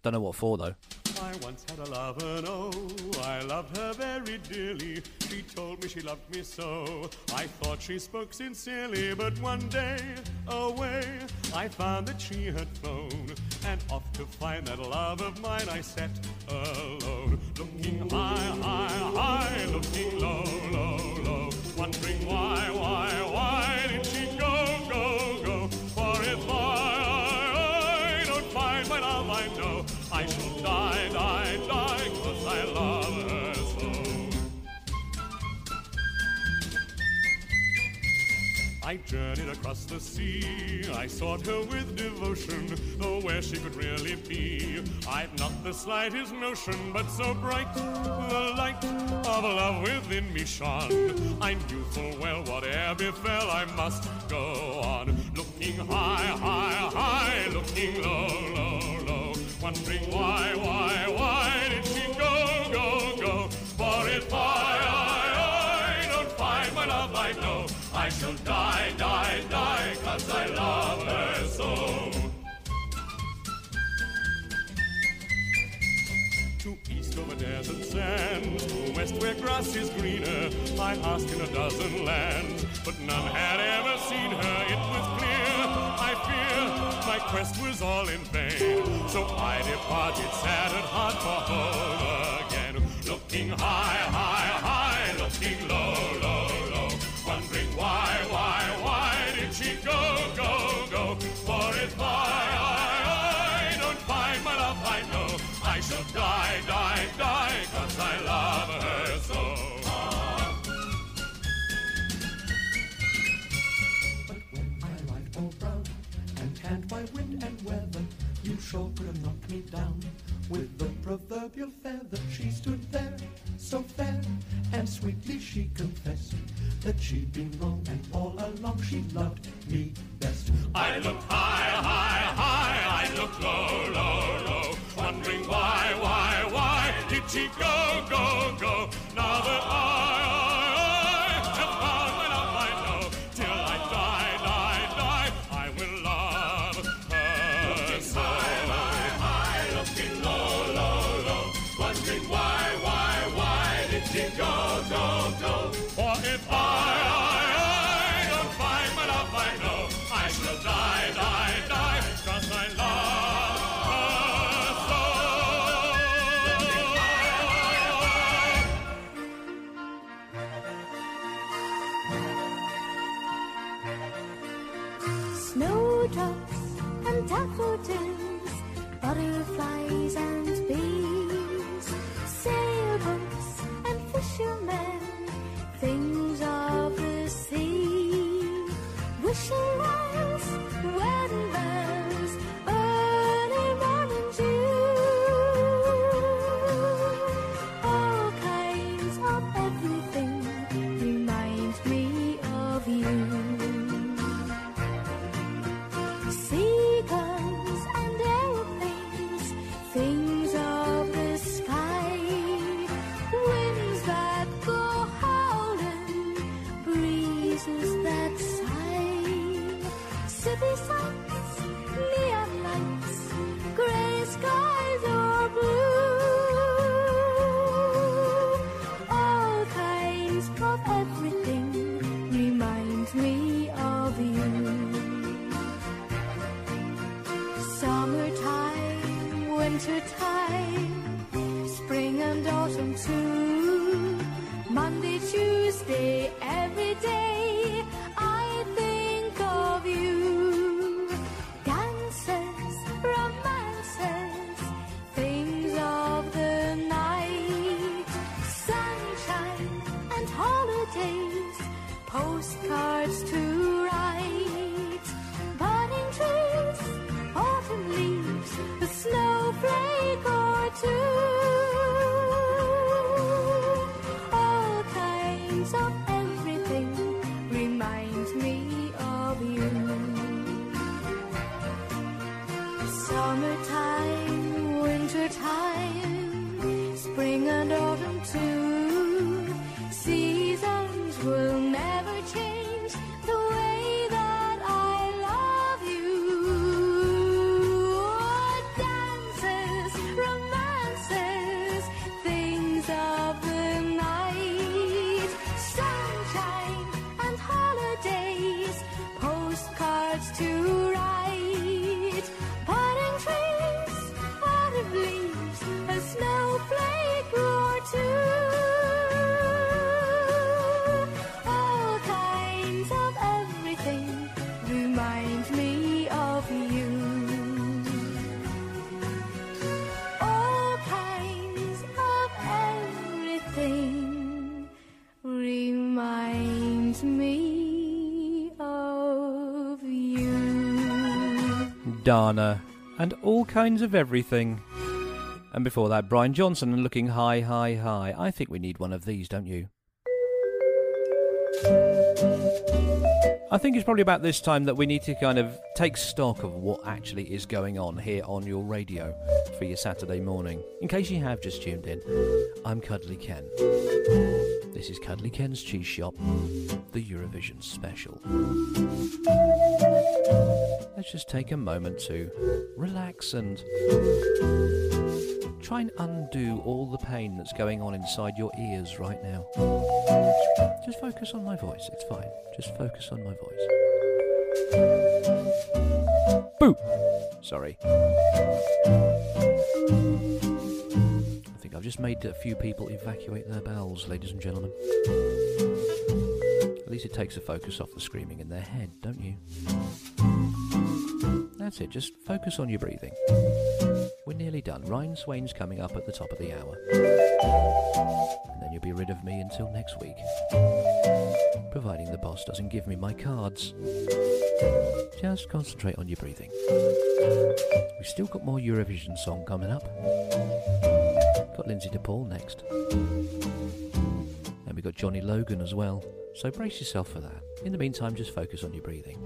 Don't know what for, though. I once had a lover, and oh, I loved her very dearly. She told me she loved me so. I thought she spoke sincerely, but one day, away, I found that she had flown. And off to find that love of mine, I sat alone. Looking high, high, high, looking low. I journeyed across the sea. I sought her with devotion, though where she could really be, I've not the slightest notion. But so bright the light of love within me shone. I knew full well whate'er befell, I must go on, looking high, high, high, looking low, low, low, wondering why, why, why I shall die, die, die, cause I love her so. To east over desert sands, to west where grass is greener, I asked in a dozen lands, but none had ever seen her. It was clear, I fear, my quest was all in vain. So I departed sad at heart for home again, looking high, high, Have knocked me down with the proverbial feather. She stood there, so fair, and sweetly she confessed that she'd been wrong, and all along she loved me best. I looked high, high, high, I looked low, low, low, wondering why, why, why did she go, go, go? Now that I, 希望 Dana, and all kinds of everything. And before that, Bryan Johnson and looking high, high, high. I think we need one of these, don't you? I think it's probably about this time that we need to kind of take stock of what actually is going on here on your radio for your Saturday morning. In case you have just tuned in, I'm Cuddly Ken. This is Cuddly Ken's Cheese Shop, the Eurovision special. Let's just take a moment to relax and try and undo all the pain that's going on inside your ears right now. Just focus on my voice, it's fine. Just focus on my voice. Boo! Sorry. Just made a few people evacuate their bowels, ladies and gentlemen. At least it takes the focus off the screaming in their head, don't you? That's it, just focus on your breathing. We're nearly done. Ryan Swain's coming up at the top of the hour. And then you'll be rid of me until next week. Providing the boss doesn't give me my cards. Just concentrate on your breathing. We've still got more Eurovision song coming up. Got Lynsey de Paul next. And we've got Johnny Logan as well. So brace yourself for that. In the meantime, just focus on your breathing.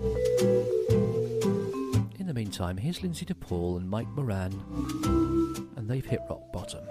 In the meantime, here's Lynsey de Paul and Mike Moran, and they've hit rock bottom.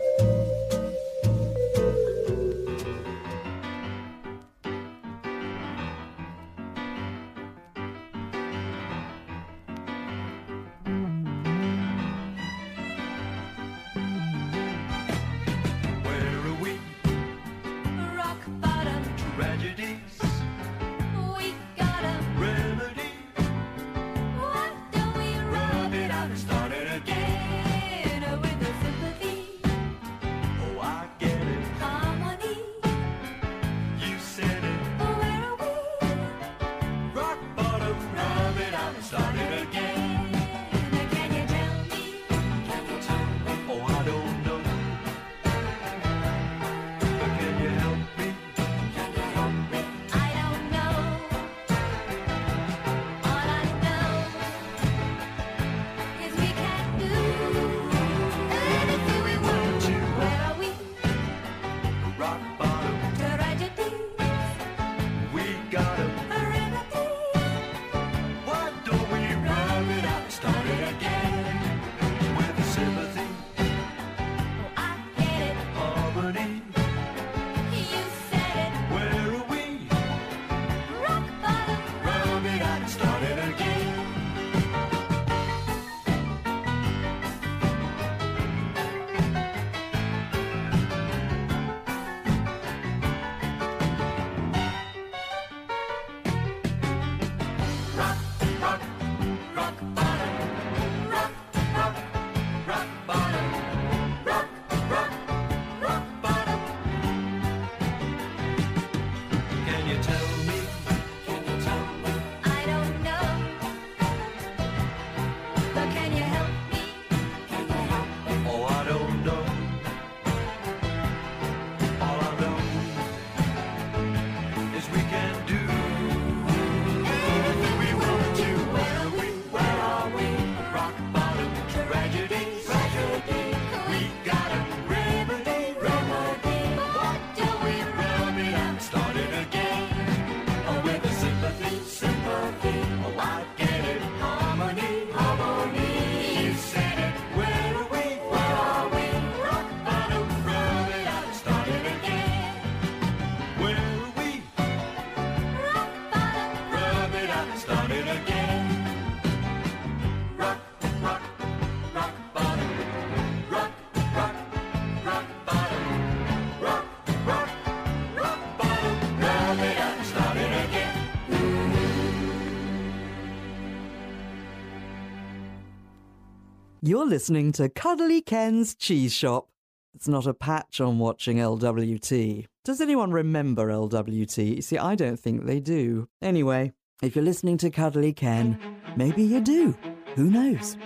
You're listening to Cuddly Ken's Cheese Shop. It's not a patch on watching LWT. Does anyone remember LWT? You See, I don't think they do. Anyway, if you're listening to Cuddly Ken, maybe you do. Who knows?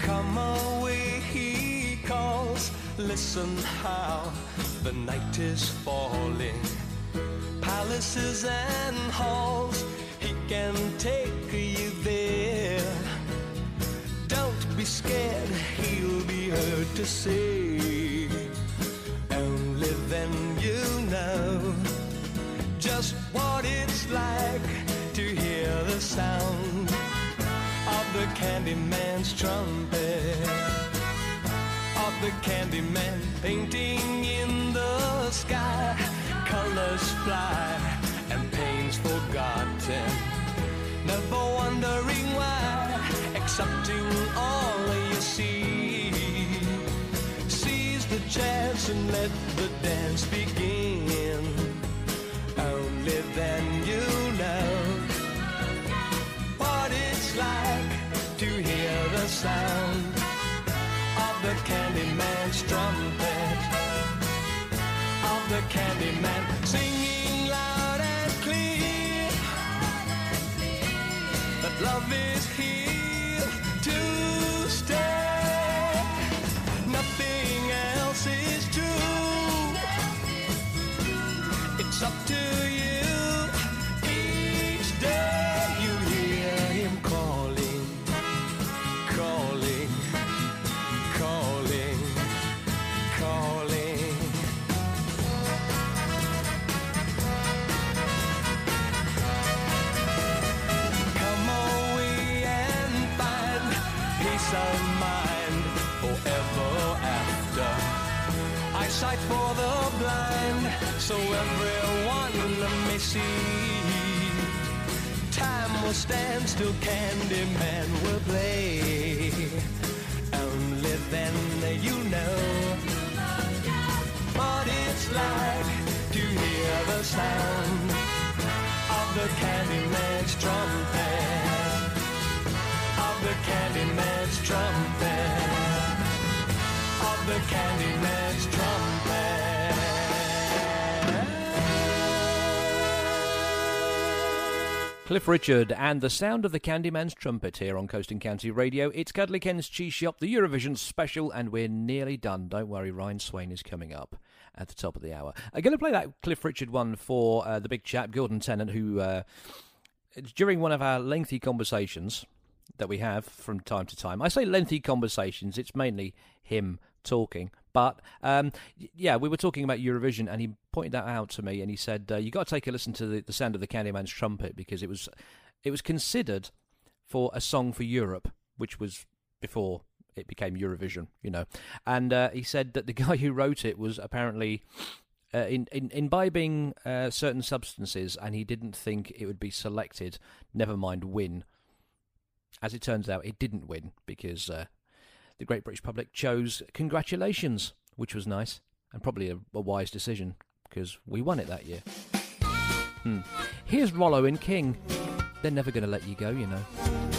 Come away, he calls. Listen how the night is falling. Palaces and halls, he can take you there. Don't be scared, he'll be heard to say. Only then you know just what it's like to hear the sound of the Candyman's trumpet. Of the Candyman painting in the sky. Colors fly and pain's forgotten. Never wondering why, accepting all you see. Seize the chance and let the dance begin. Only then you know what it's like to hear the sound will stand still, Candyman will play. Only then you know what it's like to hear the sound of the Candyman's Cliff Richard and the sound of the Candyman's trumpet here on Coast and County Radio. It's Cuddly Ken's Cheese Shop, the Eurovision special, and we're nearly done. Don't worry, Ryan Swain is coming up at the top of the hour. I'm going to play that Cliff Richard one for uh, the big chap, Gordon Tennant, who, uh, during one of our lengthy conversations that we have from time to time, I say lengthy conversations, it's mainly him talking. But um, yeah, we were talking about Eurovision, and he pointed that out to me, and he said, uh, "You got to take a listen to the, the sound of the Candyman's trumpet because it was it was considered for a song for Europe, which was before it became Eurovision, you know." And uh, he said that the guy who wrote it was apparently uh, in, in imbibing uh, certain substances, and he didn't think it would be selected. Never mind win. As it turns out, it didn't win because uh, the Great British public chose congratulations, which was nice and probably a, a wise decision because we won it that year. Hmm. Here's Rollo and King. They're never going to let you go, you know.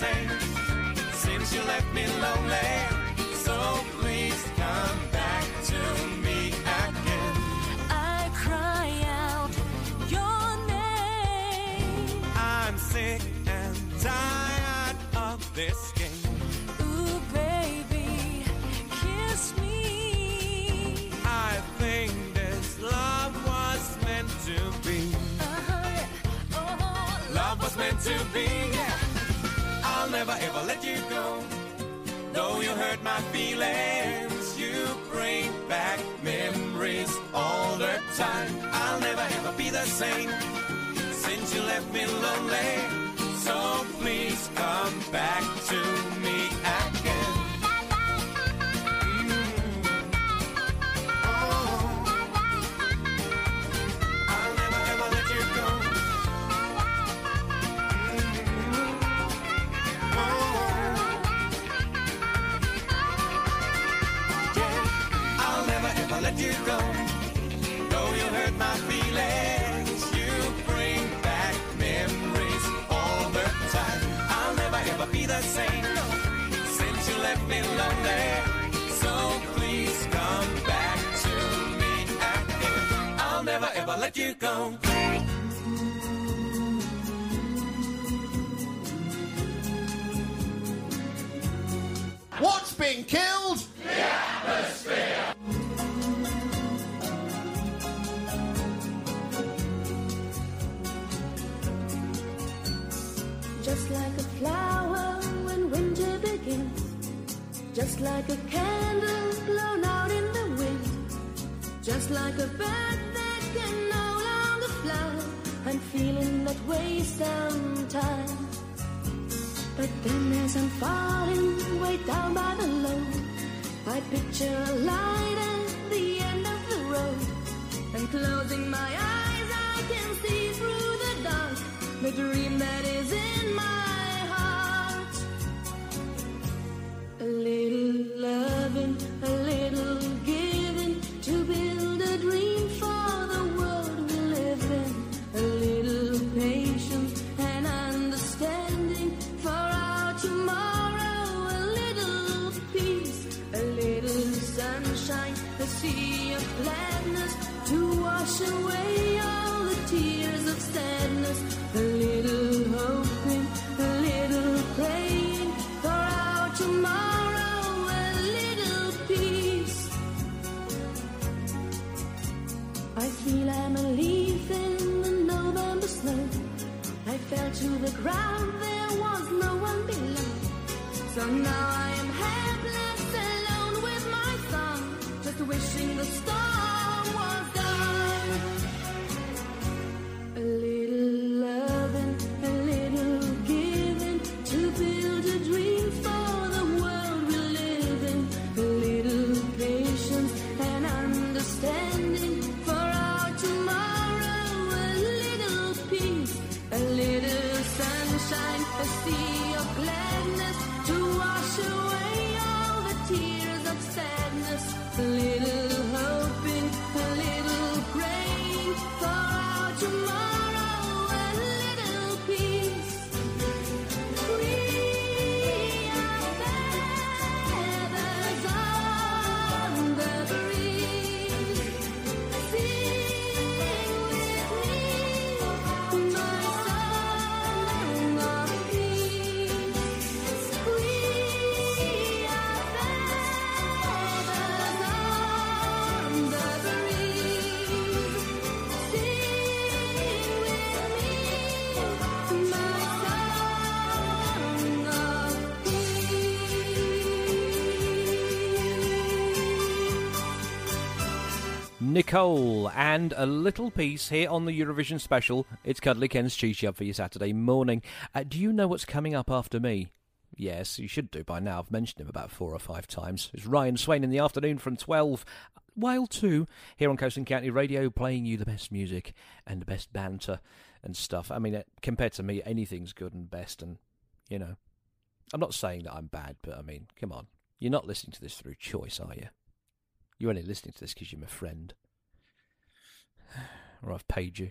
Same since you left me lonely. Never ever let you go. Though you hurt my feelings, you bring back memories all the time. I'll never ever be the same since you left me lonely. So please come back to me the same since you left me lonely. So please come back to me again. I'll never ever let you go. What's been killed? Just like a flower Just like a candle blown out in the wind. Just like a bird that can no longer fly. I'm feeling that way sometimes. But then as I'm falling way down by the load, I picture a light at the end of the road. And closing my eyes, I can see through the dark the dream that is in Nicole and a little peace here on the Eurovision special. It's Cuddly Ken's Cheese Shop for your Saturday morning. Uh, do you know what's coming up after me? Yes, you should do by now. I've mentioned him about four or five times. It's Ryan Swain in the afternoon from 12 while 2 here on Coast and County Radio playing you the best music and the best banter and stuff. I mean, uh, compared to me, anything's good and best and, you know. I'm not saying that I'm bad, but I mean, come on. You're not listening to this through choice, are you? You're only listening to this because you're my friend. Or I've paid you.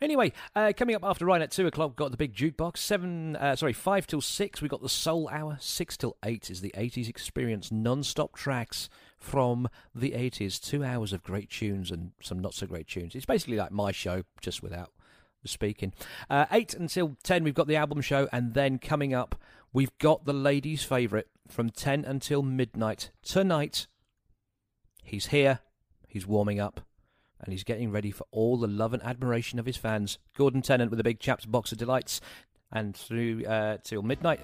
Anyway, uh, coming up after Ryan at two o'clock, got the big jukebox. Seven, uh, sorry, five till six. We got the Soul Hour. Six till eight is the '80s experience, non-stop tracks from the '80s. Two hours of great tunes and some not so great tunes. It's basically like my show, just without speaking. Uh, eight until ten, we've got the album show, and then coming up, we've got the ladies' favourite from ten until midnight tonight. He's here. He's warming up and he's getting ready for all the love and admiration of his fans. Gordon Tennant with the Big Chaps Box of Delights, and through uh, till midnight,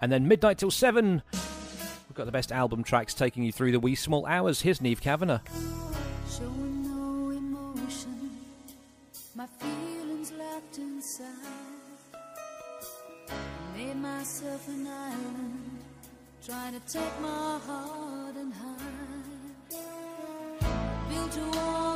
and then midnight till seven. We've got the best album tracks taking you through the wee small hours. Here's Niamh Kavanagh. My feelings locked inside. Made myself an island, trying to take my heart Built a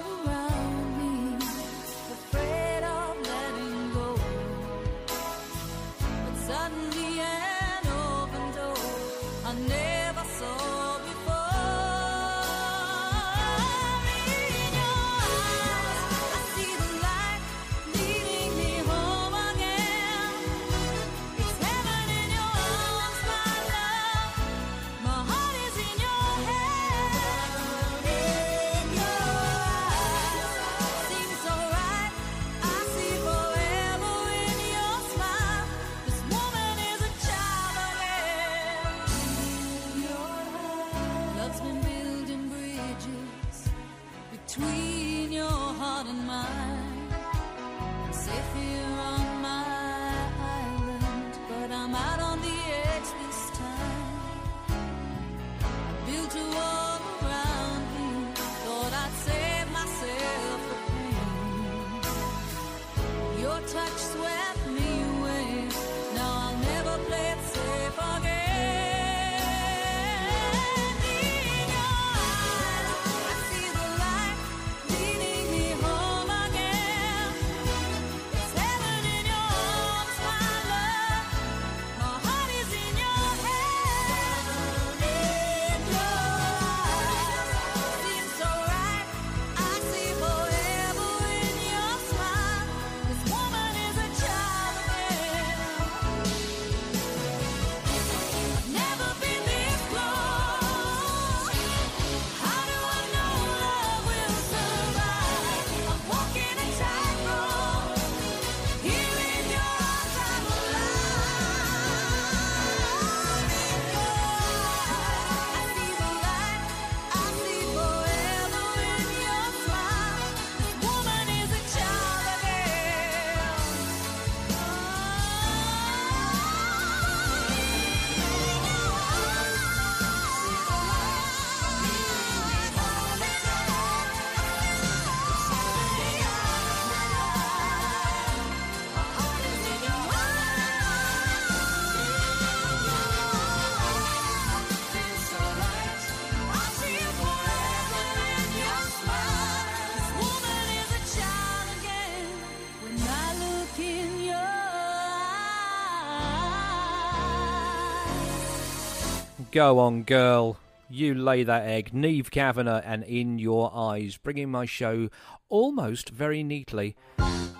Go on, girl. You lay that egg. Niamh Kavanagh and In Your Eyes, bringing my show almost very neatly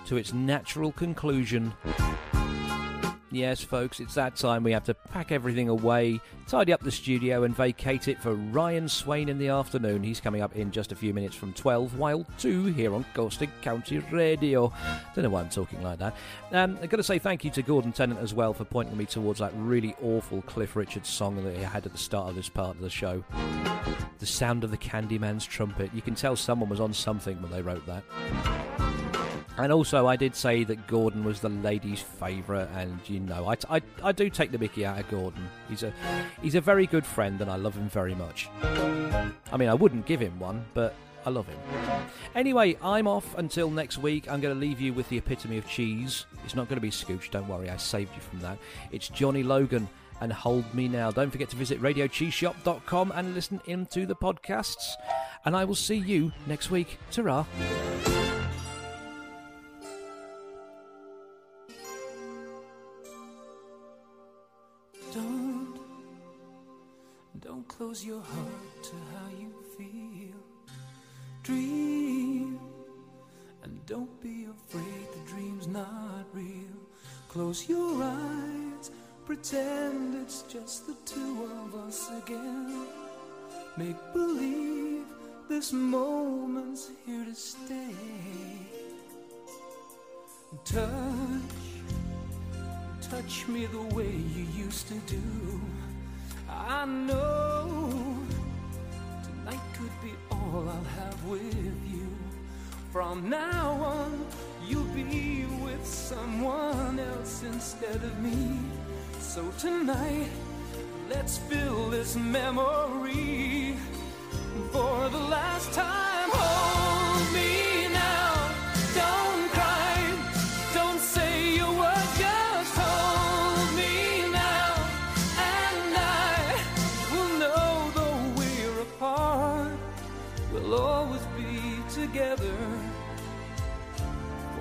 to its natural conclusion. Yes, folks, it's that time we have to pack everything away, tidy up the studio, and vacate it for Ryan Swain in the afternoon. He's coming up in just a few minutes from 12, while 2 here on Coast and County Radio. Don't know why I'm talking like that. Um, I've got to say thank you to Gordon Tennant as well for pointing me towards that really awful Cliff Richard song that he had at the start of this part of the show. The sound of the Candyman's trumpet. You can tell someone was on something when they wrote that. And also, I did say that Gordon was the ladies' favourite, and you know, I, I, I do take the Mickey out of Gordon. He's a he's a very good friend, and I love him very much. I mean, I wouldn't give him one, but I love him. Anyway, I'm off until next week. I'm going to leave you with the epitome of cheese. It's not going to be Scooch, don't worry, I saved you from that. It's Johnny Logan and Hold Me Now. Don't forget to visit radiocheeseshop.com and listen in to the podcasts. And I will see you next week. Ta-ra. Close your heart to how you feel. Dream, and Don't be afraid, the dream's not real. Close your eyes, pretend it's just the two of us again. Make believe this moment's here to stay. Touch, touch me the way you used to do. I know tonight could be all I'll have with you. From now on, you'll be with someone else instead of me. So tonight, let's fill this memory for the last time. Hold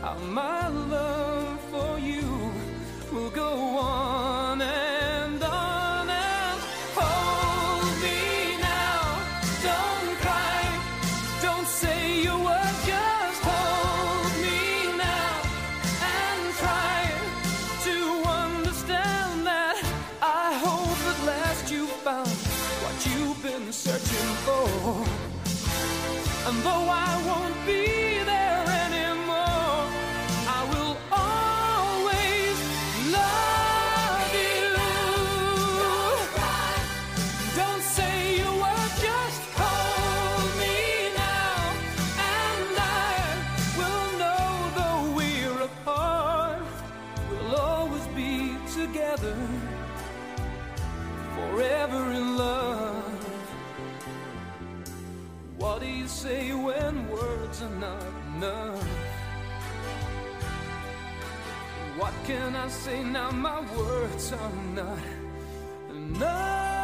How my love for you will go on enough? What can I say now? My words are not enough.